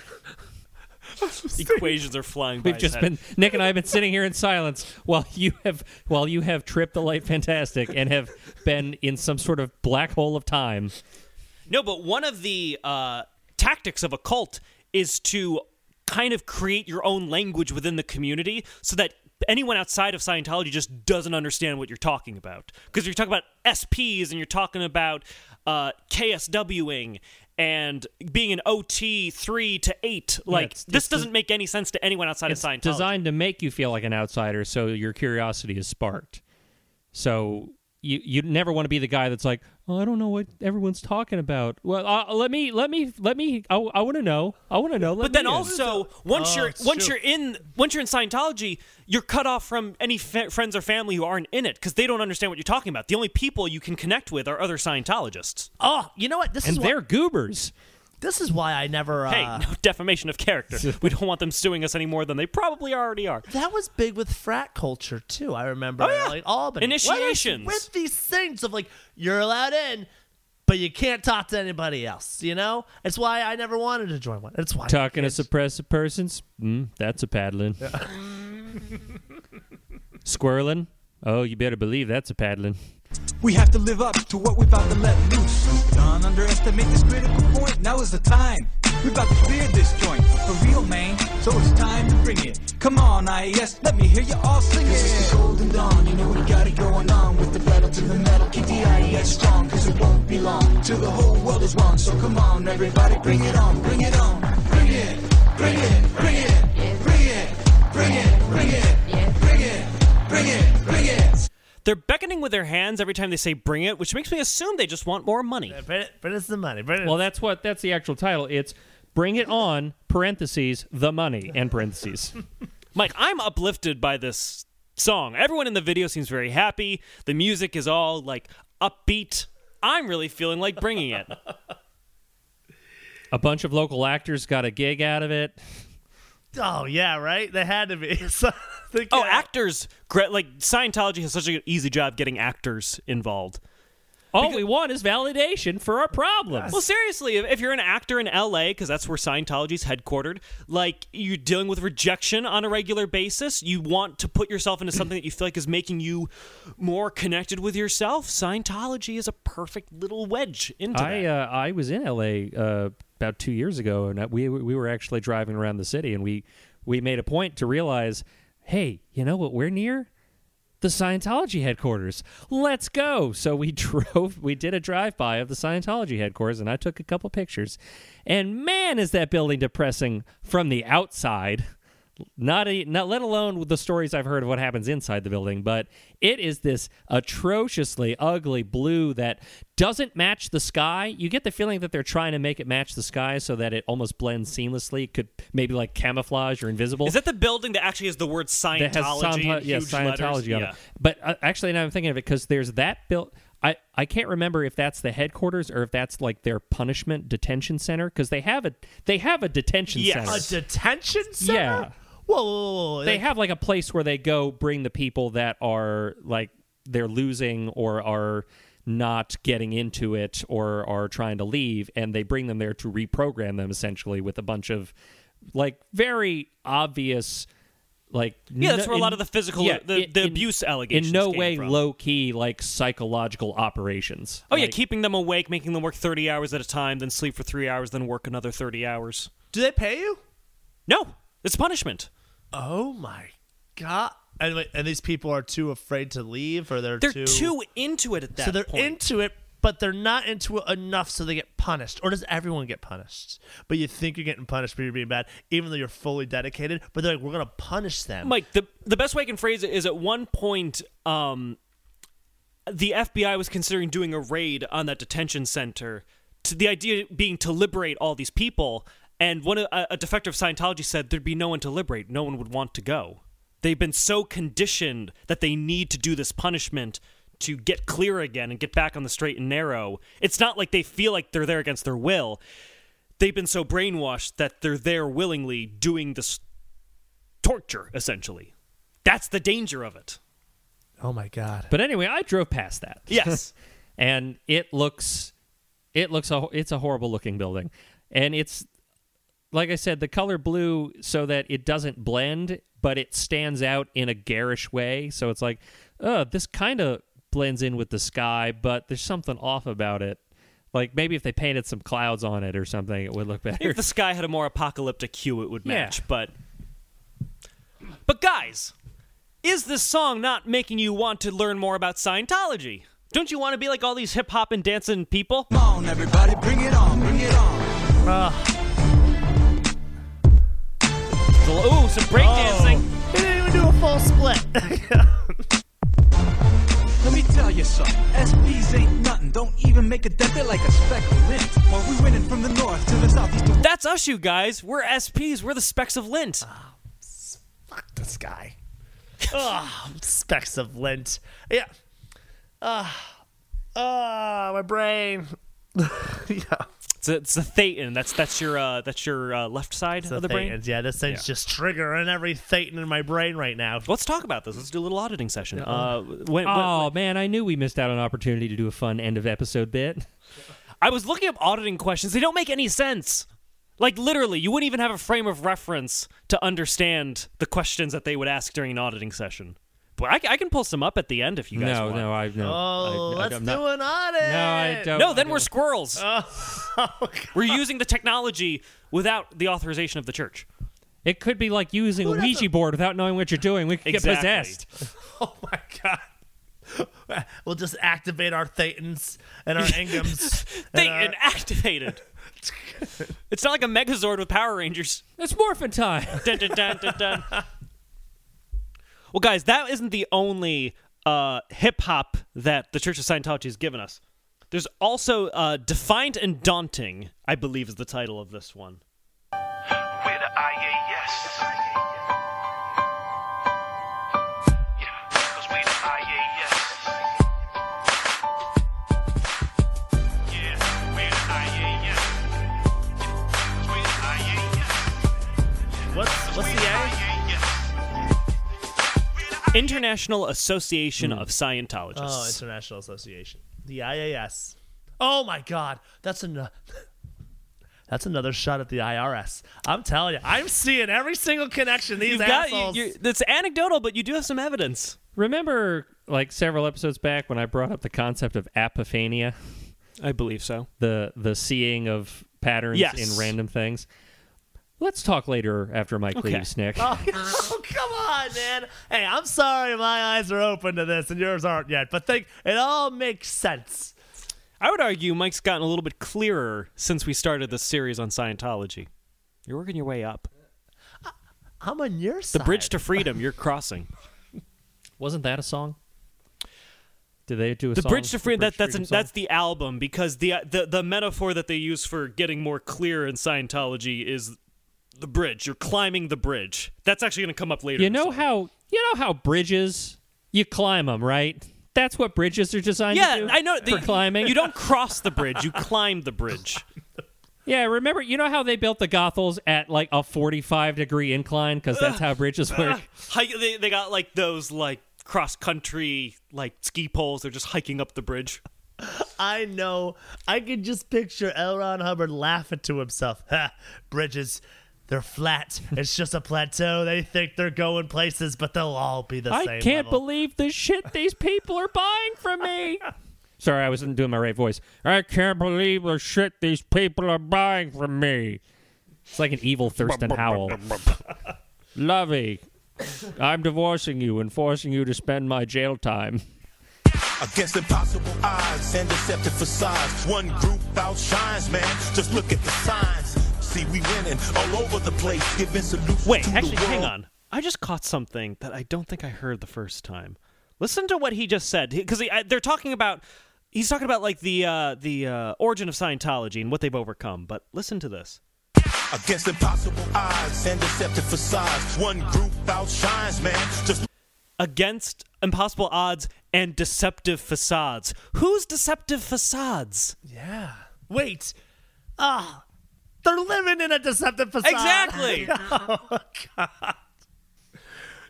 Equations are flying. We've his just head. been Nick and I have been sitting here in silence while you have while you have tripped the light fantastic and have been in some sort of black hole of time. No, but one of the uh, tactics of a cult is to kind of create your own language within the community so that anyone outside of Scientology just doesn't understand what you're talking about. Because you're talking about SPs and you're talking about uh, KSWing and being an OT three to eight. Like it's- this doesn't make any sense to anyone outside of Scientology. designed to make you feel like an outsider, so your curiosity is sparked. So you you never want to be the guy that's like, oh, I don't know what everyone's talking about. Well, uh, let me let me let me. I, I want to know. I want to know. Let But then me in." also, once Oh, you're once true. you're in once you're in Scientology, you're cut off from any fa- friends or family who aren't in it because they don't understand what you're talking about. The only people you can connect with are other Scientologists. Oh, you know what? This and is why, they're goobers. This is why I never. Uh, hey, no (laughs) defamation of character. (laughs) we don't want them suing us any more than they probably already are. That was big with frat culture too. I remember, Oh, yeah. like Albany What is Initiations. with these things of like you're allowed in, but you can't talk to anybody else. You know, it's why I never wanted to join one. It's why Talking to suppressive persons, mm, that's a paddling. Squirreling, oh, you better believe that's a paddling. We have to live up to what we're about to let loose. Don't underestimate this critical point. Now is the time. We're about to clear this joint for real, man. So it's time to bring it. Come on, IAS, let me hear you all sing it. This is the golden dawn. You know we got it going on with the battle to the metal. Keep the IAS strong, cause it won't be long till the whole world is one. So come on, everybody, bring it on, bring it on. Bring it, bring it, bring it, bring it, bring it, bring it, bring it, bring it. Bring it. They're beckoning with their hands every time they say "bring it," which makes me assume they just want more money. Bring it, bring us the money. Bring it. Well, that's what that's the actual title. It's "Bring It On" parentheses the money and parentheses. (laughs) Mike, I'm uplifted by this song. Everyone in the video seems very happy. The music is all like upbeat. I'm really feeling like bringing it. (laughs) A bunch of local actors got a gig out of it. Oh yeah, right. They had to be. (laughs) So, they Oh, actors! Great, like Scientology has such an easy job getting actors involved. All we want is validation for our problems. Well, seriously, if, if you're an actor in LA, because that's where Scientology's headquartered, like you're dealing with rejection on a regular basis, you want to put yourself into something that you feel like is making you more connected with yourself. Scientology is a perfect little wedge into I that. uh, I was in LA uh, about two years ago, and we we were actually driving around the city, and we we made a point to realize, hey, you know what? We're near the Scientology headquarters. Let's go. So we (laughs) drove. We did a drive by of the Scientology headquarters, and I took a couple pictures. And man, is that building depressing from the outside. (laughs) Not a, not let alone the stories I've heard of what happens inside the building, but it is this atrociously ugly blue that doesn't match the sky. You get the feeling that they're trying to make it match the sky so that it almost blends seamlessly. It could maybe like camouflage or invisible. Is that the building that actually has the word Scientology that has Scientology, in yeah, Scientology letters? on yeah. it? But uh, actually, now I'm thinking of it because there's that built. I, I can't remember if that's the headquarters or if that's like their punishment detention center because they have a they have a detention Yes. center. a detention center. Yeah. Whoa, whoa, whoa, whoa. they Like, have like a place where they go bring the people that are like they're losing or are not getting into it or are trying to leave and they bring them there to reprogram them essentially with a bunch of like very obvious like Yeah, that's no- where a lot in- of the physical, yeah, the, the in- abuse allegations in no came way from. low key like psychological operations Oh yeah, keeping them awake, making them work 30 hours at a time, then sleep for three hours, then work another 30 hours. do they pay you? No, it's punishment. Oh my god! And and these people are too afraid to leave, or they're, They're too, too into it at that so they're point. into it, but they're not into it enough, so they get punished. Or does everyone get punished? But you think you're getting punished, for you're being bad, even though you're fully dedicated. But they're like, we're gonna punish them. Mike, the the best way I can phrase it is at one point, um, the FBI was considering doing a raid on that detention center. To the idea being to liberate all these people, and one a, a defector of Scientology said there'd be no one to liberate. No one would want to go. They've been so conditioned that they need to do this punishment to get clear again and get back on the straight and narrow. It's not like they feel like they're there against their will. They've been so brainwashed that they're there willingly doing this torture, essentially. That's the danger of it. oh my god! but anyway i drove past that Yes. (laughs) and it looks it looks a, it's a horrible looking building and it's like I said, the color blue so that it doesn't blend, but it stands out in a garish way. So it's like, oh, this kind of blends in with the sky, but there's something off about it. Like maybe if they painted some clouds on it or something, it would look better. If the sky had a more apocalyptic hue, it would Yeah. match. But, but guys, is this song not making you want to learn more about Scientology? Don't you want to be like all these hip hop and dancing people? Come on, everybody, bring it on, bring it on. Ooh, some breakdancing. He didn't even do a full split. (laughs) Let me tell you something. SPs ain't nothing. Don't even make a dent. They're like a speck of lint. While we winning from the north to the south, east to That's us, you guys. We're SPs. We're the specks of lint. Fuck this guy. Ugh, specks of lint. Yeah. Ah, ah, my brain. (laughs) yeah. It's a thetan. That's that's your uh, that's your uh, left side The of the brain. Yeah, this thing's just triggering every thetan in my brain right now. Let's talk about this. Let's do a little auditing session. Uh, when, when- oh man, I knew we missed out on an opportunity to do a fun end of episode bit. (laughs) I was looking up auditing questions. They don't make any sense. Like literally, you wouldn't even have a frame of reference to understand the questions that they would ask during an auditing session. But I, I can pull some up at the end if you guys no, want. no, I no. Oh, I, let's I'm do not, an audit. No, I don't. No, then don't. we're squirrels. Oh, (laughs) we're using the technology without the authorization of the church. It could be like using a Who'd have Ouija to- board without knowing what you're doing. We could Exactly. get possessed. (laughs) (laughs) oh my god. We'll just activate our thetans and our engrams. and uh, Thetan our- activated. it's not like a Megazord with Power Rangers. It's morphin' time. Dun, dun, dun, dun, dun. Well, guys, that isn't the only uh, hip hop that the Church of Scientology has given us. There's also uh, Defiant and Daunting, I believe is the title of this one. We're the IAS. Yeah, International Association of Scientologists. Oh, International Association. The IAS. Oh my god, that's another (laughs) That's another shot at the IRS. I'm telling you, I'm seeing every single connection. These You've got, assholes. you, you, it's anecdotal, but you do have some evidence. Remember, like several episodes back, when I brought up the concept of apophenia, I believe so. the the seeing of patterns Yes. in random things. Let's talk later after Mike Okay. leaves, Nick. (laughs) Oh, come on, man. Hey, I'm sorry my eyes are open to this and yours aren't yet, but think it all makes sense. I would argue Mike's gotten a little bit clearer since we started this series on Scientology. You're working your way up. I'm on your side. The bridge to freedom, you're crossing. (laughs) Wasn't that a song? Did they do a The song? bridge to freedom. That, that's Freedom an, that's the album because the, the the metaphor that they use for getting more clear in Scientology is the bridge. You're climbing the bridge. That's actually going to come up later. You know how you know how bridges you climb them, right? That's what bridges are designed Yeah, to do. I know. for the- climbing. You don't cross the bridge. You climb the bridge. (laughs) Yeah, remember, you know how they built the Gothels at like a 45 degree incline because that's how bridges work. (laughs) Ah, hike, they, they got like those like cross country like ski poles. They're just hiking up the bridge. I know. I can just picture L. Ron Hubbard laughing to himself. (laughs) Ha, bridges, they're flat. It's just a plateau. They think they're going places, but they'll all be the I same. I can't level. believe the shit these people are buying from me. (laughs) Sorry, I wasn't doing my right voice. I can't believe the shit these people are buying from me. It's like an evil Thurston Howell. (laughs) Lovey, I'm divorcing you and forcing you to spend my jail time. Against impossible odds and deceptive facades. One group outshines, man. Just look at the signs. See, we winning all over the place, giving solutions Wait, to actually, the world. hang on. I just caught something that I don't think I heard the first time. Listen to what he just said because they're talking about. He's talking about like the uh, the uh, origin of Scientology and what they've overcome. But listen to this. Against impossible odds and deceptive facades. One group outshines, man. Just Against impossible odds and deceptive facades. Who's deceptive facades? Yeah. Wait. Ah. They're living in a deceptive facade. Exactly. (laughs)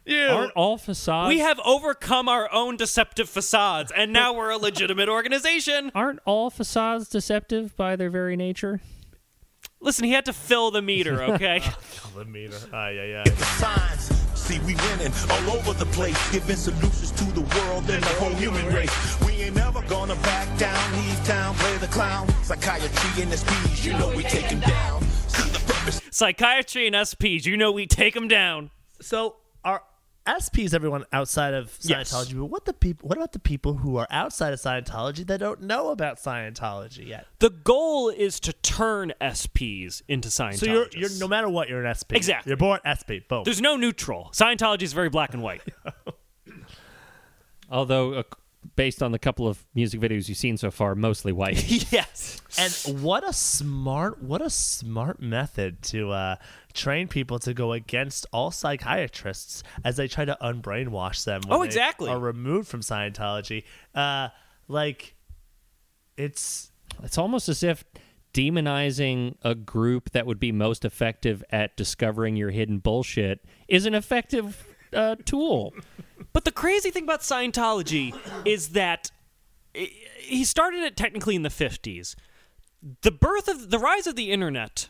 Oh, you. Aren't all facades? we have overcome our own deceptive facades, and now we're a legitimate organization. Aren't all facades deceptive by their very nature? Listen, he had to fill the meter, okay? (laughs) fill The meter. Ay, ay, ay. The signs. See, we winning all over the place, giving solutions to the world and the whole human race. We ain't never gonna back down, leave town, play the clown. Psychiatry and SPs, you know we take 'em down. See the purpose. Psychiatry and SPs, you know we take them down. So are SPs everyone outside of Yes. Scientology? But what the people? What about the people who are outside of Scientology that don't know about Scientology yet? The goal is to turn SPs into Scientologists. So you're you're no matter what you're an SP. Exactly. You're born SP. Boom. There's no neutral. Scientology is very black and white. (laughs) Although, uh, based on the couple of music videos you've seen so far, mostly (laughs) white. yes. And (laughs) what a smart, what a smart method to uh, train people to go against all psychiatrists as they try to unbrainwash them. when Oh, they exactly. Are removed from Scientology. Uh, like, it's It's almost as if demonizing a group that would be most effective at discovering your hidden bullshit is an effective uh, tool. But the crazy thing about Scientology is that i- he started it technically in the 50s. The birth of the rise of the internet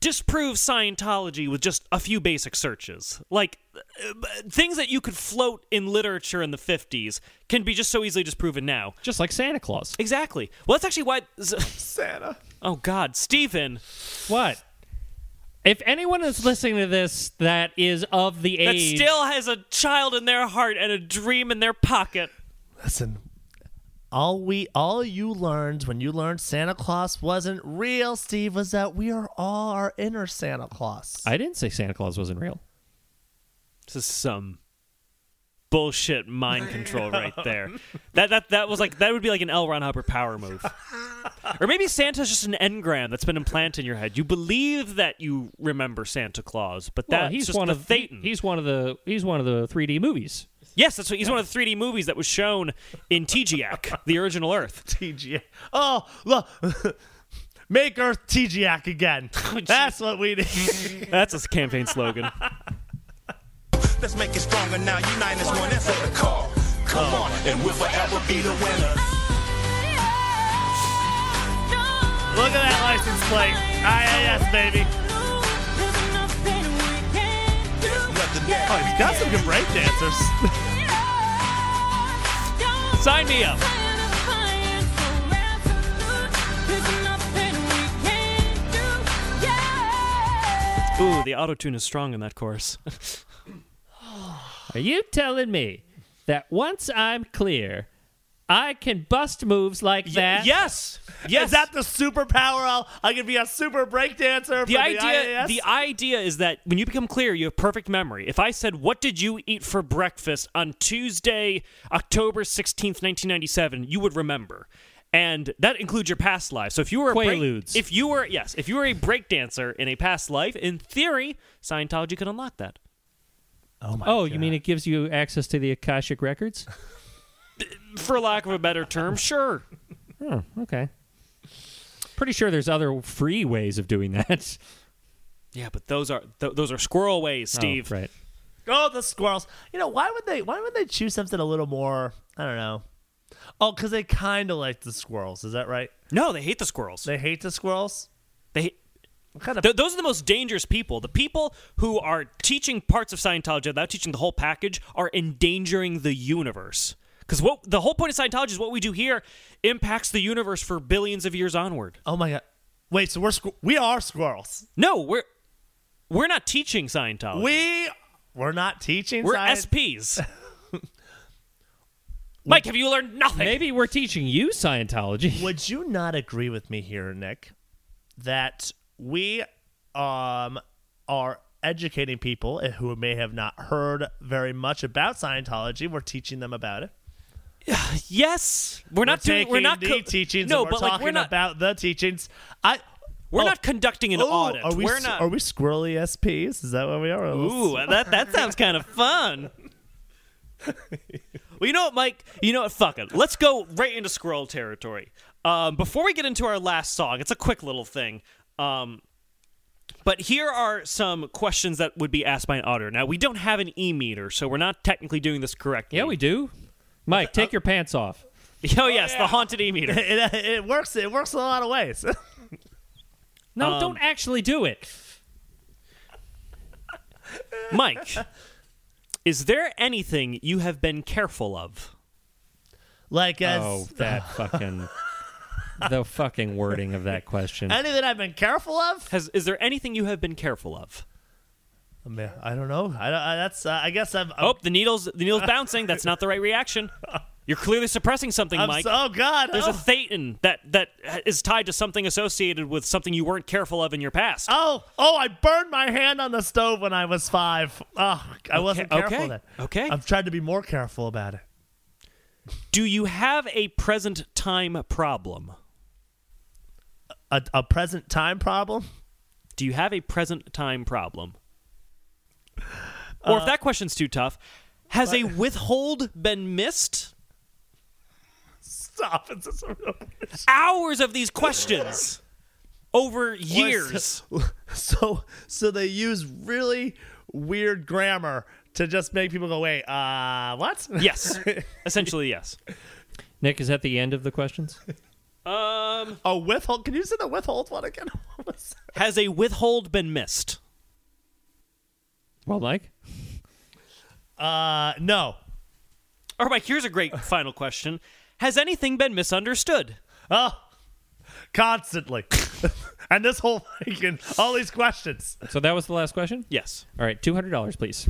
disproves Scientology with just a few basic searches. Like uh, things that you could float in literature in the 50s can be just so easily disproven now. Just like Santa Claus. Exactly. Well, that's actually why Santa. Oh god, Steven, What? If anyone is listening to this that is of the age that age, still has a child in their heart and a dream in their pocket. Listen, all we, all you learned when you learned Santa Claus wasn't real, Steve, was that we are all our inner Santa Claus. I didn't say Santa Claus wasn't real. This is some bullshit mind control right there. (laughs) That that that was like that would be like an L. Ron Hubbard power move. or maybe Santa's just an engram that's been implanted in your head. You believe that you remember Santa Claus, but Well, he's just one the of Thetan. he's one of the he's one of the 3D movies. yes, that's what he's one of the 3D movies that was shown in Teegeeack, the original Earth. (laughs) TGA. Oh, look. (laughs) Make Earth Teegeeack again. Oh, that's what we need. That's a campaign slogan. Let's make it stronger now. Unite as one. Answer the call. Come on, and we'll forever be the winners. Look at that license plate. IAS, baby. Oh, he's got some good break dancers. (laughs) Sign me up. Ooh, the auto tune is strong in that chorus. (laughs) Are you telling me that once I'm clear, I can bust moves like that? yes, yes. Is that the superpower? I'll, I can be a super break dancer. the for idea? IAS? The idea is that when you become clear, you have perfect memory. If I said, "What did you eat for breakfast on Tuesday, October sixteenth, nineteen ninety-seven," you would remember. And that includes your past life. So if you were a break- Quaaludes. if you were yes, if you were a breakdancer in a past life, in theory, Scientology could unlock that. Oh, my Oh, you mean it gives you access to the Akashic records? (laughs) For lack of a better term, sure. Oh, okay. Pretty sure there's other free ways of doing that. Yeah, but those are th- those are squirrel ways, oh, Steve. Oh, right. Oh, the squirrels. You know why would they? Why would they choose something a little more? I don't know. Oh, because they kind of like the squirrels. Is that right? No, they hate the squirrels. They hate the squirrels. They hate, What kind of? Th- those are the most dangerous people. The people who are teaching parts of Scientology without teaching the whole package are endangering the universe. Because what the whole point of Scientology is what we do here impacts the universe for billions of years onward. oh my god! Wait, so we're squ- we are squirrels. No, we're we're not teaching Scientology. We we're not teaching. we're science. SPs. (laughs) Mike, have you learned nothing? Maybe we're teaching you Scientology. Would you not agree with me here, Nick, that we um are educating people who may have not heard very much about Scientology? We're teaching them about it. (sighs) Yes, we're not we're doing. We're not the co- teachings. No, and we're but talking like we're not. about the teachings. I we're oh, not conducting an oh, audit. Are we? we're not. Are we squirrely SPs? Is that what we are? Ooh, that that sounds kind of fun. (laughs) well, you know what, Mike? You know what? Fuck it. Let's go right into squirrel territory. Um, before we get into our last song, it's a quick little thing. Um, but here are some questions that would be asked by an auditor. Now, we don't have an e meter, so we're not technically doing this correctly. Yeah, we do. Mike, take your pants off. (laughs) Oh, yes, the haunted e meter. (laughs) it, it works. It works in a lot of ways. (laughs) No, Um, don't actually do it. Mike, is there anything you have been careful of? Like as Oh, that fucking the fucking wording of that question. anything I've been careful of. Has is there anything you have been careful of? I, mean, I don't know. I, I that's uh, I guess I'm. Oh, the needle's the needle's bouncing. That's not the right reaction. (laughs) You're clearly suppressing something, I'm Mike. so, oh God. There's oh. a thetan that that is tied to something associated with something you weren't careful of in your past. Oh, oh! I burned my hand on the stove when I was five. Oh, I wasn't careful okay, then. okay. I've tried to be more careful about it. Do you have a present time problem? A, a present time problem? Do you have a present time problem? Or Uh, if that question's too tough, has a withhold been missed? Stop! It's just Hours of these questions over years. (laughs) so so they use really weird grammar to just make people go, wait, uh, what? Yes, (laughs) essentially yes. Nick, is that the end of the questions? Um, a withhold. Can you say the withhold one again? (laughs) What was that? has a withhold been missed? Well, Mike. uh, no. Or Mike, here's a great final question: Has anything been misunderstood? Oh, constantly. (laughs) and this whole fucking all these questions. So that was the last question. Yes. All right, two hundred dollars, please.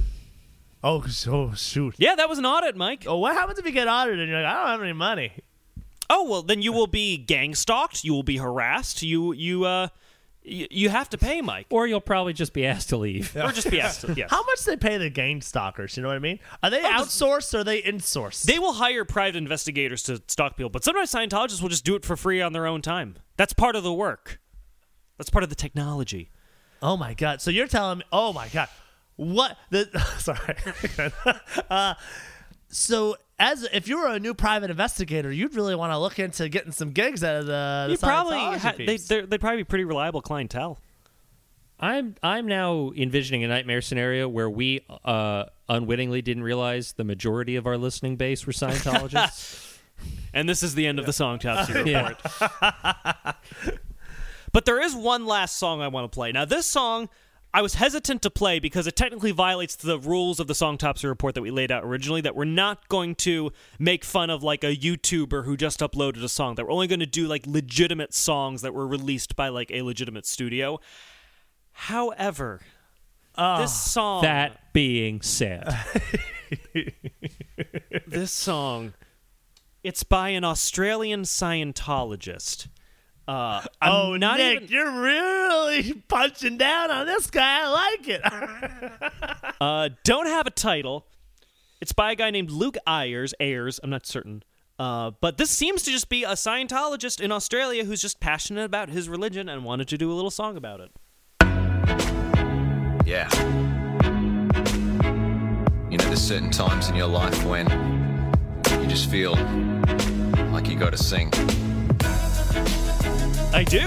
Oh, so shoot. Yeah, that was an audit, Mike. Oh, what happens if you get audited and you're like, I don't have any money? Oh well, then you will be gang stalked. You will be harassed. You you uh, you, you have to pay, Mike, Or you'll probably just be asked to leave. (laughs) or just be asked. To, yes. How much they pay the gang stalkers? You know what I mean? Are they outsourced or are they insourced? They will hire private investigators to stalk people, but sometimes Scientologists will just do it for free on their own time. That's part of the work. That's part of the technology. oh my god! So you're telling me? Oh my god! What the? (laughs) Sorry. (laughs) uh, so as if you were a new private investigator, you'd really want to look into getting some gigs out of the. the You probably ha- they peeps. they're- they'd probably be pretty reliable clientele. I'm I'm now envisioning a nightmare scenario where we uh, unwittingly didn't realize the majority of our listening base were Scientologists. (laughs) And this is the end of the song topsy report. yeah. (laughs) But there is one last song I want to play. Now, this song I was hesitant to play because it technically violates the rules of the song topsy report that we laid out originally. That we're not going to make fun of like a YouTuber who just uploaded a song. That we're only going to do like legitimate songs that were released by like a legitimate studio. However, ah, this song That being said, (laughs) this song it's by an Australian Scientologist. Uh, oh, not Nick, even. you're really punching down on this guy. I like it. (laughs) Uh, don't have a title. It's by a guy named Luke Ayers. Ayers, I'm not certain. Uh, but this seems to just be a Scientologist in Australia who's just passionate about his religion and wanted to do a little song about it. Yeah. You know, there's certain times in your life when you just feel like you gotta sing. I do.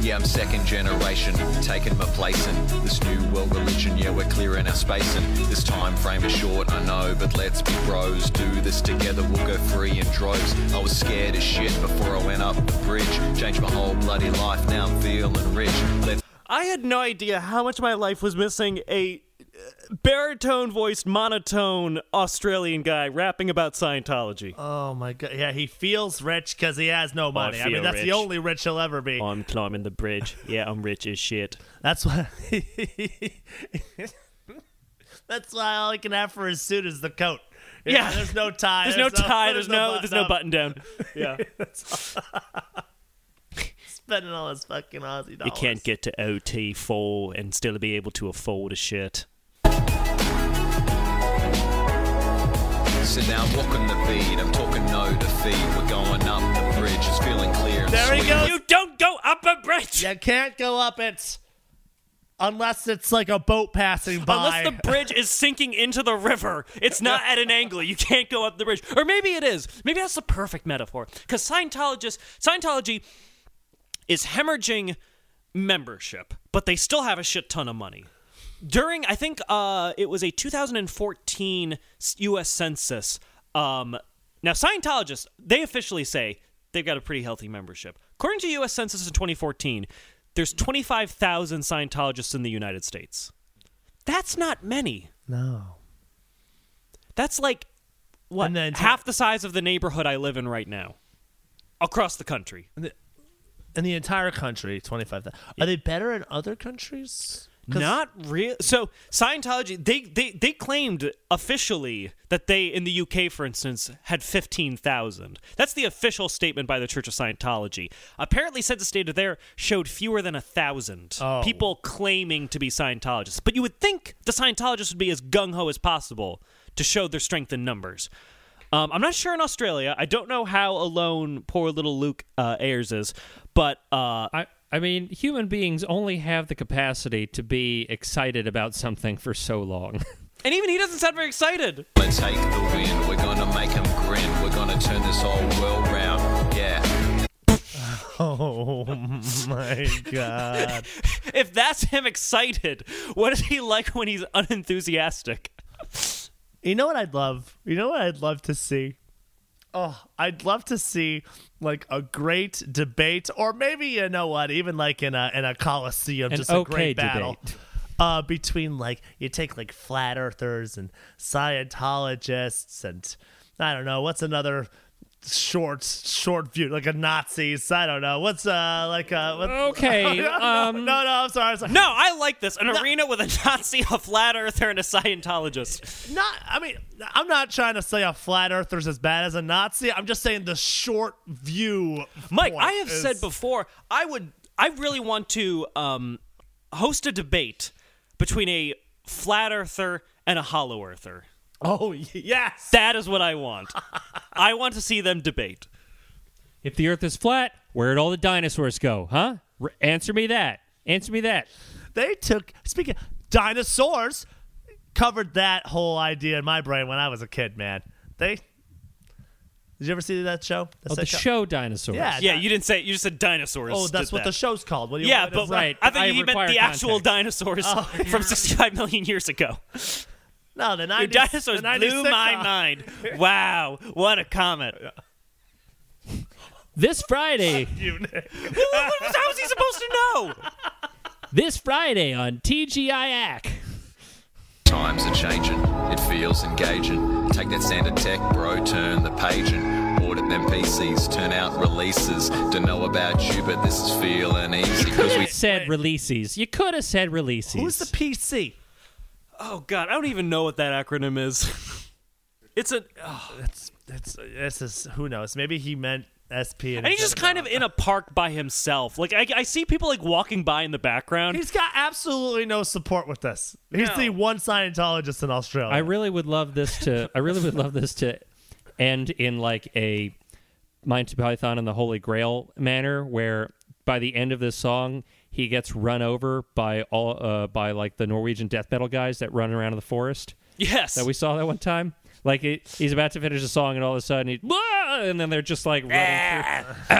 Yeah, I'm second generation, taking my place in this new world religion. Yeah, we're clearing our space, and this time frame is short, I know, but let's be bros. Do this together, we'll go free in droves. I was scared as shit before I went up the bridge. Changed my whole bloody life, now I'm feeling rich. Let's I had no idea how much my life was missing a baritone voiced, monotone Australian guy rapping about Scientology. oh my god! Yeah, he feels rich because he has no money. I, mean, that's rich. the only rich he'll ever be. I'm climbing the bridge. Yeah, I'm rich as shit. That's why. (laughs) that's why all he can have for his suit is the coat. Know, Yeah. there's no tie. There's no tie. There's no. There's no button. down. (laughs) Yeah. (laughs) Spending all his fucking Aussie dollars. You can't get to OT four and still be able to afford a shirt. So now I'm walking the beat, I'm talking no defeat. We're going up the bridge, it's feeling clear. and There he sweet. goes. You don't go up a bridge You can't go up it unless it's like a boat passing by. unless the bridge is sinking into the river. It's not at an angle. You can't go up the bridge. Or maybe it is. Maybe that's the perfect metaphor. Because Scientologists, Scientology is hemorrhaging membership, but they still have a shit ton of money. During I think uh, it was a 2014 U.S. Census. Um, now Scientologists they officially say they've got a pretty healthy membership. According to U.S. Census in 2014, there's 25,000 Scientologists in the United States. That's not many. No. That's like what half the size of the neighborhood I live in right now, across the country. In the entire country, 25,000. Are they better in other countries? Not real. So Scientology, they, they they claimed officially that they in the UK, for instance, had fifteen thousand. That's the official statement by the Church of Scientology. Apparently, census data there showed fewer than a thousand Oh. people claiming to be Scientologists. But you would think the Scientologists would be as gung ho as possible to show their strength in numbers. Um, I'm not sure in Australia. I don't know how alone poor little Luke uh, Ayers is, but uh, I, I mean, human beings only have the capacity to be excited about something for so long. (laughs) and even he doesn't sound very excited. Gonna take the win. We're gonna make 'em grin. We're gonna turn this whole world round. Yeah. (laughs) Oh my god. (laughs) if that's him excited, what is he like when he's unenthusiastic? You know what I'd love? You know what I'd love to see? Oh, I'd love to see like a great debate, or maybe you know what, even like in a in a coliseum, An just a great battle. Uh, between like you take like flat earthers and Scientologists and I don't know what's another short short view like a Nazis I don't know what's uh like uh what, Okay, (laughs) no, um, no no I'm sorry, I'm sorry. No, I like this. An arena with a Nazi, a flat earther, and a Scientologist. Not, I mean, I'm not trying to say a flat earther's as bad as a Nazi. I'm just saying the short view. Mike, I have is- said before, I would, I really want to um, host a debate between a flat earther and a hollow earther. Oh y- (laughs) yes. That is what I want. (laughs) I want to see them debate. if the Earth is flat, where'd all the dinosaurs go? Huh? R- answer me that. Answer me that. They took speaking dinosaurs covered that whole idea in my brain when I was a kid. Man, they. Did you ever see that show? Oh, the sitcom? show dinosaurs. Yeah. Yeah, you didn't say. You just said dinosaurs. Oh, that's what that. the show's called. What do you Yeah, want but? Right. I think I you meant require the actual dinosaurs Oh, (laughs) from 65 million years ago. No, the 90s, Your dinosaurs the 90s blew my uh, mind. Wow, what a comment. (laughs) This Friday, You- (laughs) How is he supposed to know? this Friday on TGIAC. Times are changing. It feels engaging. Take that standard tech, bro. Turn the page and audit them PCs. Turn out releases. Don't know about you, but this is feeling easy. Cause we Said releases. You could have said releases. Who's the PC? Oh God, I don't even know what that acronym is. (laughs) It's a, oh. It's it's this is who knows. Maybe he meant SP, and, and he's just kind of in a park by himself. Like I, I see people like walking by in the background. He's got absolutely no support with this. He's No. the one Scientologist in Australia. I really would love this to. (laughs) I really would love this to end in like a Monty Python and the Holy Grail manner, where by the end of this song he gets run over by all uh, by like the Norwegian death metal guys that run around in the forest yes, that we saw that one time. Like it, he's about to finish the song, and all of a sudden he, "Wah!" and then they're just like running through (laughs)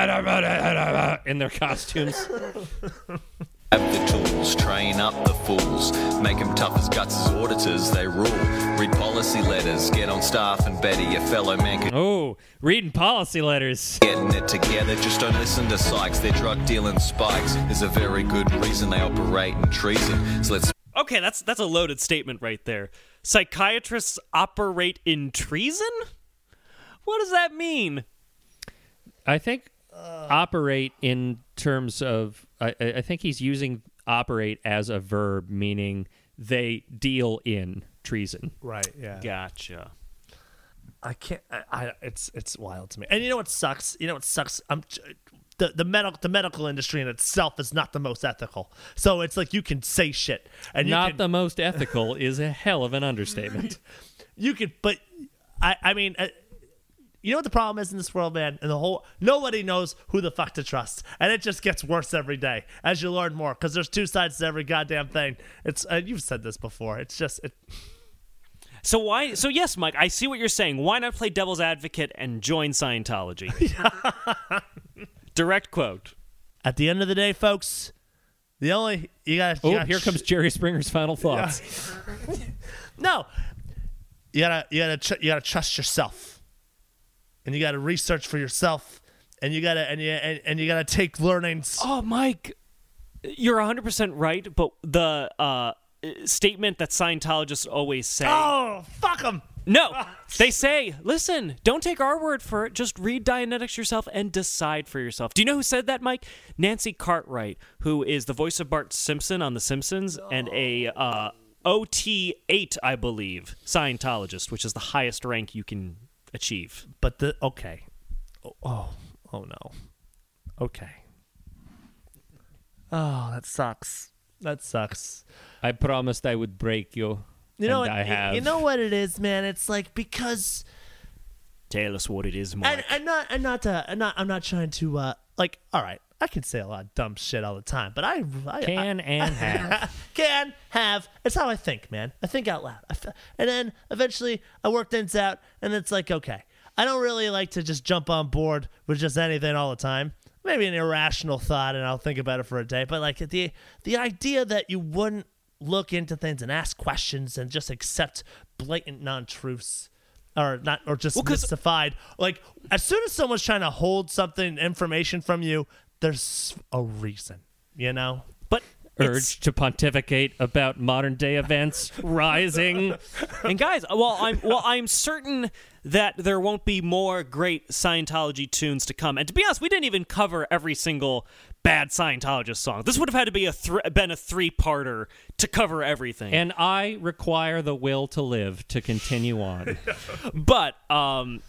(laughs) in their costumes. (laughs) have the tools. Train up the fools. Make 'em tough as guts as auditors. They rule. Read policy letters. Get on staff and better your fellow man can Oh, reading policy letters. getting it together. Just don't listen to psychs. Their drug dealing spikes is a very good reason they operate in treason. So let's okay, that's that's a loaded statement right there. Psychiatrists operate in treason. What does that mean? I think operate in terms of I, I I think he's using operate as a verb, meaning they deal in treason. right. Yeah. Gotcha. I can't. I, I. It's it's wild to me. And you know what sucks? You know what sucks? I'm. The, the medical the medical industry in itself is not the most ethical. So it's like you can say shit and you Not can, the most ethical is a hell of an understatement. (laughs) you could but I I mean uh, you know what the problem is in this world, man? And the whole nobody knows who the fuck to trust, and it just gets worse every day as you learn more. Because there's two sides to every goddamn thing. It's uh, you've said this before. It's just it, So why? So yes, Mike, I see what you're saying. Why not play devil's advocate and join Scientology? (laughs) Direct quote. at the end of the day, folks. The only you gotta. Oh, gotta here ch- comes Jerry Springer's final thoughts. (laughs) No, you gotta you gotta tr- you gotta trust yourself, and you gotta research for yourself, and you gotta and you and, and you gotta take learnings. Oh, Mike, you're 100% right, but the uh, statement that Scientologists always say. Oh, fuck them. No, (laughs) they say, listen, don't take our word for it. Just read Dianetics yourself and decide for yourself. Do you know who said that, Mike? Nancy Cartwright, who is the voice of Bart Simpson on The Simpsons and a uh, OT8, I believe, Scientologist, which is the highest rank you can achieve. But the okay. Oh, oh, oh no. Okay. Oh, that sucks. That sucks. I promised I would break you. You know and what? I have. You know what it is, man. It's like because Tell us what it is, more. and Mike. I'm not I'm not uh, I'm not I'm not trying to uh like all right. I can say a lot of dumb shit all the time, but I, I Can and (laughs) have. can have. It's how I think, man. I think out loud. I f- and then eventually I work things out, and it's like, okay, I don't really like to just jump on board with just anything all the time. Maybe an irrational thought, and I'll think about it for a day. But like the the idea that you wouldn't look into things and ask questions and just accept blatant non truths. Or not, or just 'cause- mystified. Like as soon as someone's trying to hold something, information from you, there's a reason, you know. but it's- Urge to pontificate about modern day events rising. and guys, well, I'm well, I'm certain that there won't be more great Scientology tunes to come. And to be honest, we didn't even cover every single bad Scientologist song. This would have had to be a thr been a three parter to cover everything. And I require the will to live to continue on. (laughs) but um,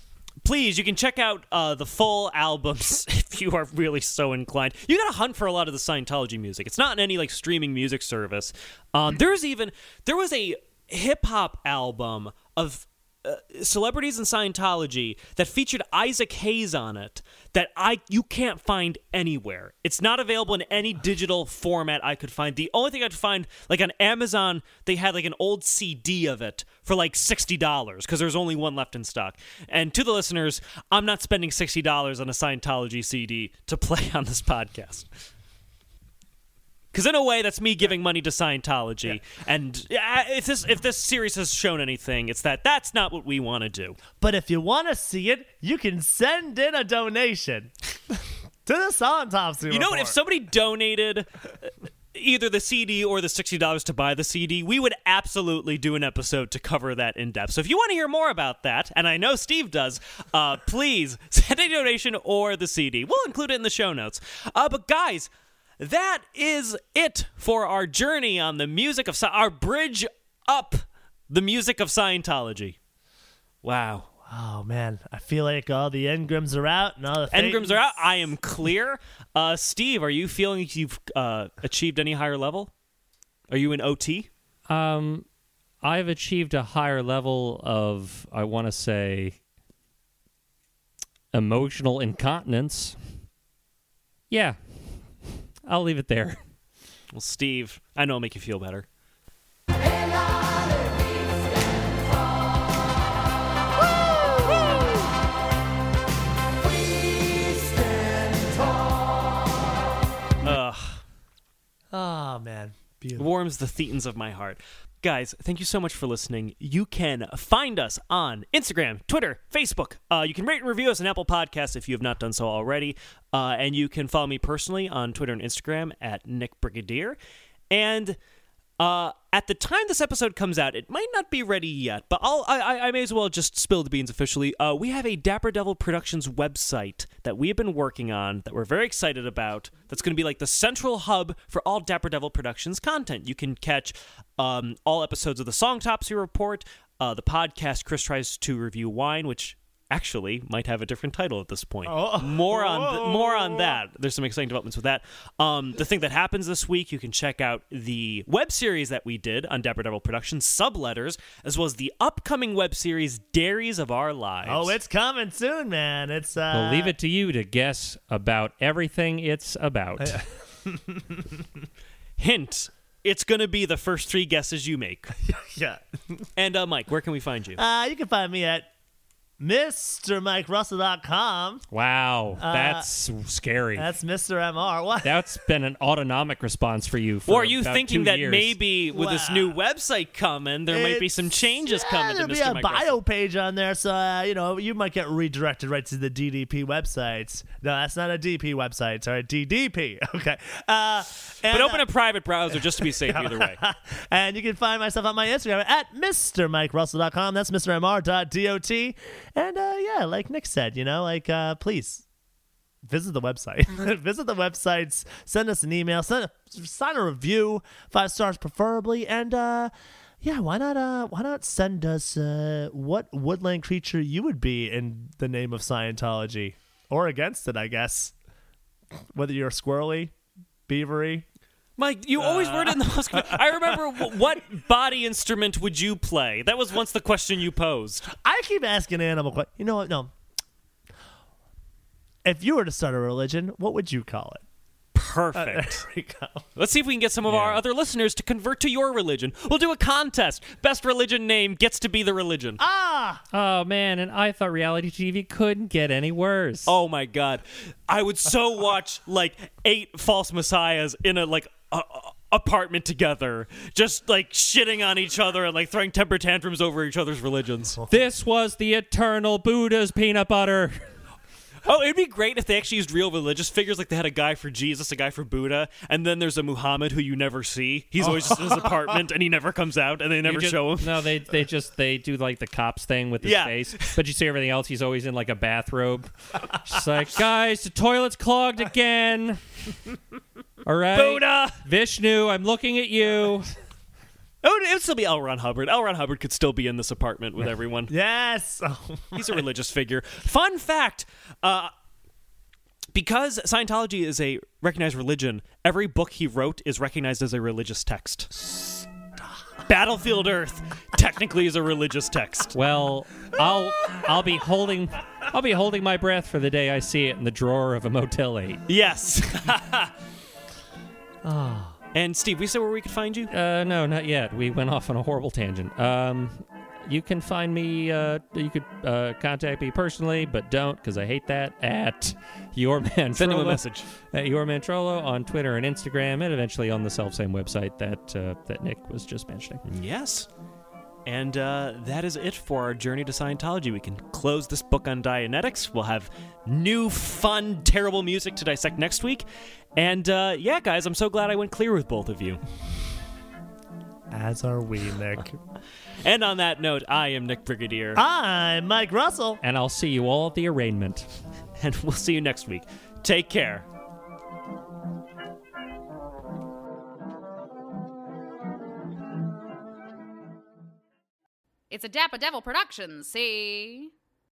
please, you can check out uh, the full albums (laughs) if you are really so inclined. You got to hunt for a lot of the Scientology music. It's not in any like streaming music service. Um, there's even there was a hip hop album of uh, celebrities in Scientology that featured Isaac Hayes on it that I you can't find anywhere. It's not available in any digital format I could find. The only thing I could find like on Amazon, they had like an old CD of it for like sixty dollars because there's only one left in stock. And to the listeners, I'm not spending sixty dollars on a Scientology CD to play (laughs) on this podcast. Because in a way, that's me giving money to Scientology, and uh, if this if this series has shown anything, it's that that's not what we want to do. But if you want to see it, you can send in a donation (laughs) to the autopsy. You know what? If somebody donated uh, either the CD or the sixty dollars to buy the CD, we would absolutely do an episode to cover that in depth. So if you want to hear more about that, and I know Steve does, uh, please (laughs) send a donation or the CD. We'll include it in the show notes. Uh, but guys. That is it for our journey on the music of our bridge up the music of Scientology. Wow. oh man, I feel like all the engrams are out and all the Engrams are out. I am clear. Uh, Steve, are you feeling you've uh, achieved any higher level? Are you in OT? Um, I've achieved a higher level of, I want to say, emotional incontinence. Yeah, I'll leave it there. Well, Steve, I know it'll make you feel better. Ugh, Oh man, beautiful. warms the thetans of my heart. Guys, thank you so much for listening. You can find us on Instagram, Twitter, Facebook. Uh, you can rate and review us on Apple Podcasts if you have not done so already. Uh, and you can follow me personally on Twitter and Instagram at Nick Brigadier. And uh, at the time this episode comes out, it might not be ready yet, but I'll, I, I- may as well just spill the beans officially. Uh, we have a Dapper Devil Productions website that we have been working on that we're very excited about. That's going to be like the central hub for all Dapper Devil Productions content. You can catch um, all episodes of the Song Topsy Report, uh, the podcast Chris tries to review wine, which actually might have a different title at this point. More on th- more on that. There's some exciting developments with that. Um, the thing that happens this week, you can check out the web series that we did on Dapper Devil Productions, Subletters, as well as the upcoming web series Dairies of Our Lives. Oh, it's coming soon, man. It's uh, I'll leave it to you to guess about everything it's about. (laughs) hint. It's going to be the first three guesses you make. (laughs) Yeah. and uh, Mike, where can we find you? Uh, you can find me at MrMikeRussell.com. Wow, that's scary. Uh, That's Mr. MR. (laughs) What? That's been an autonomic response for you. For Or are you about thinking that years. maybe with this new website coming, there might be some changes yeah, coming to there'll Mr. be a Mike bio Russell. page on there, so uh, you know you might get redirected right to the DDP website. No, that's not a DP website. Sorry, DDP. (laughs) Okay. Uh, and, But open uh, a private browser just to be safe either way. (laughs) and you can find myself on my Instagram at MrMikeRussell.com. That's MrMR.dot. And uh, yeah, like Nick said, you know, like uh, please visit the website. (laughs) visit the websites. Send us an email. Send a, sign a review, five stars preferably, and uh, yeah, why not? Uh, why not send us uh, what woodland creature you would be in the name of Scientology, or against it, I guess. Whether you're squirrely, beavery, Mike, you always word it in the most. I remember what body instrument would you play? That was once the question you posed. I keep asking animal questions. You know what? No. If you were to start a religion, what would you call it? Perfect. There we go. Let's see if we can get some of our other listeners to convert to your religion. We'll do a contest. Best religion name gets to be the religion. Ah, Oh man, and I thought reality TV couldn't get any worse. Oh my god, I would so watch like eight false messiahs in a like a, a- apartment together, just like shitting on each other and like throwing temper tantrums over each other's religions. This was the eternal Buddha's peanut butter. (laughs) Oh, it'd be great if they actually used real religious figures. Like they had a guy for Jesus, a guy for Buddha, and then there's a Muhammad who you never see. He's always just in his (laughs) apartment and he never comes out, and they never You just- show him. No, they they just they do like the cops thing with his Yeah. face, but you see everything else. He's always in like a bathrobe. Just like (laughs) guys, the toilet's clogged again. All right, Buddha. Vishnu, I'm looking at you. Oh, it would still be L. Ron Hubbard. L. Ron Hubbard could still be in this apartment with everyone. yes. Oh, (laughs) He's a religious figure. Fun fact: uh, because Scientology is a recognized religion, every book he wrote is recognized as a religious text. Battlefield Earth technically is a religious text. Well, I'll I'll be holding I'll be holding my breath for the day I see it in the drawer of a Motel Eight. Yes. (laughs) And Steve, we said where we could find you. Uh, no, not yet. We went off on a horrible tangent. Um, you can find me. Uh, you could uh, contact me personally, but don't because I hate that. At your (laughs) man Send him a message. At your man Trollo on Twitter and Instagram, and eventually on the self same website that uh, that Nick was just mentioning. Yes. And uh, that is it for our journey to Scientology. We can close this book on Dianetics. We'll have new, fun, terrible music to dissect next week. And uh, yeah, guys, I'm so glad I went clear with both of you. as are we, Nick. (laughs) And on that note, I am Nick Brigadier, I'm Mike Russell. And I'll see you all at the arraignment. (laughs) and we'll see you next week. Take care. It's a Dapper Devil production, see?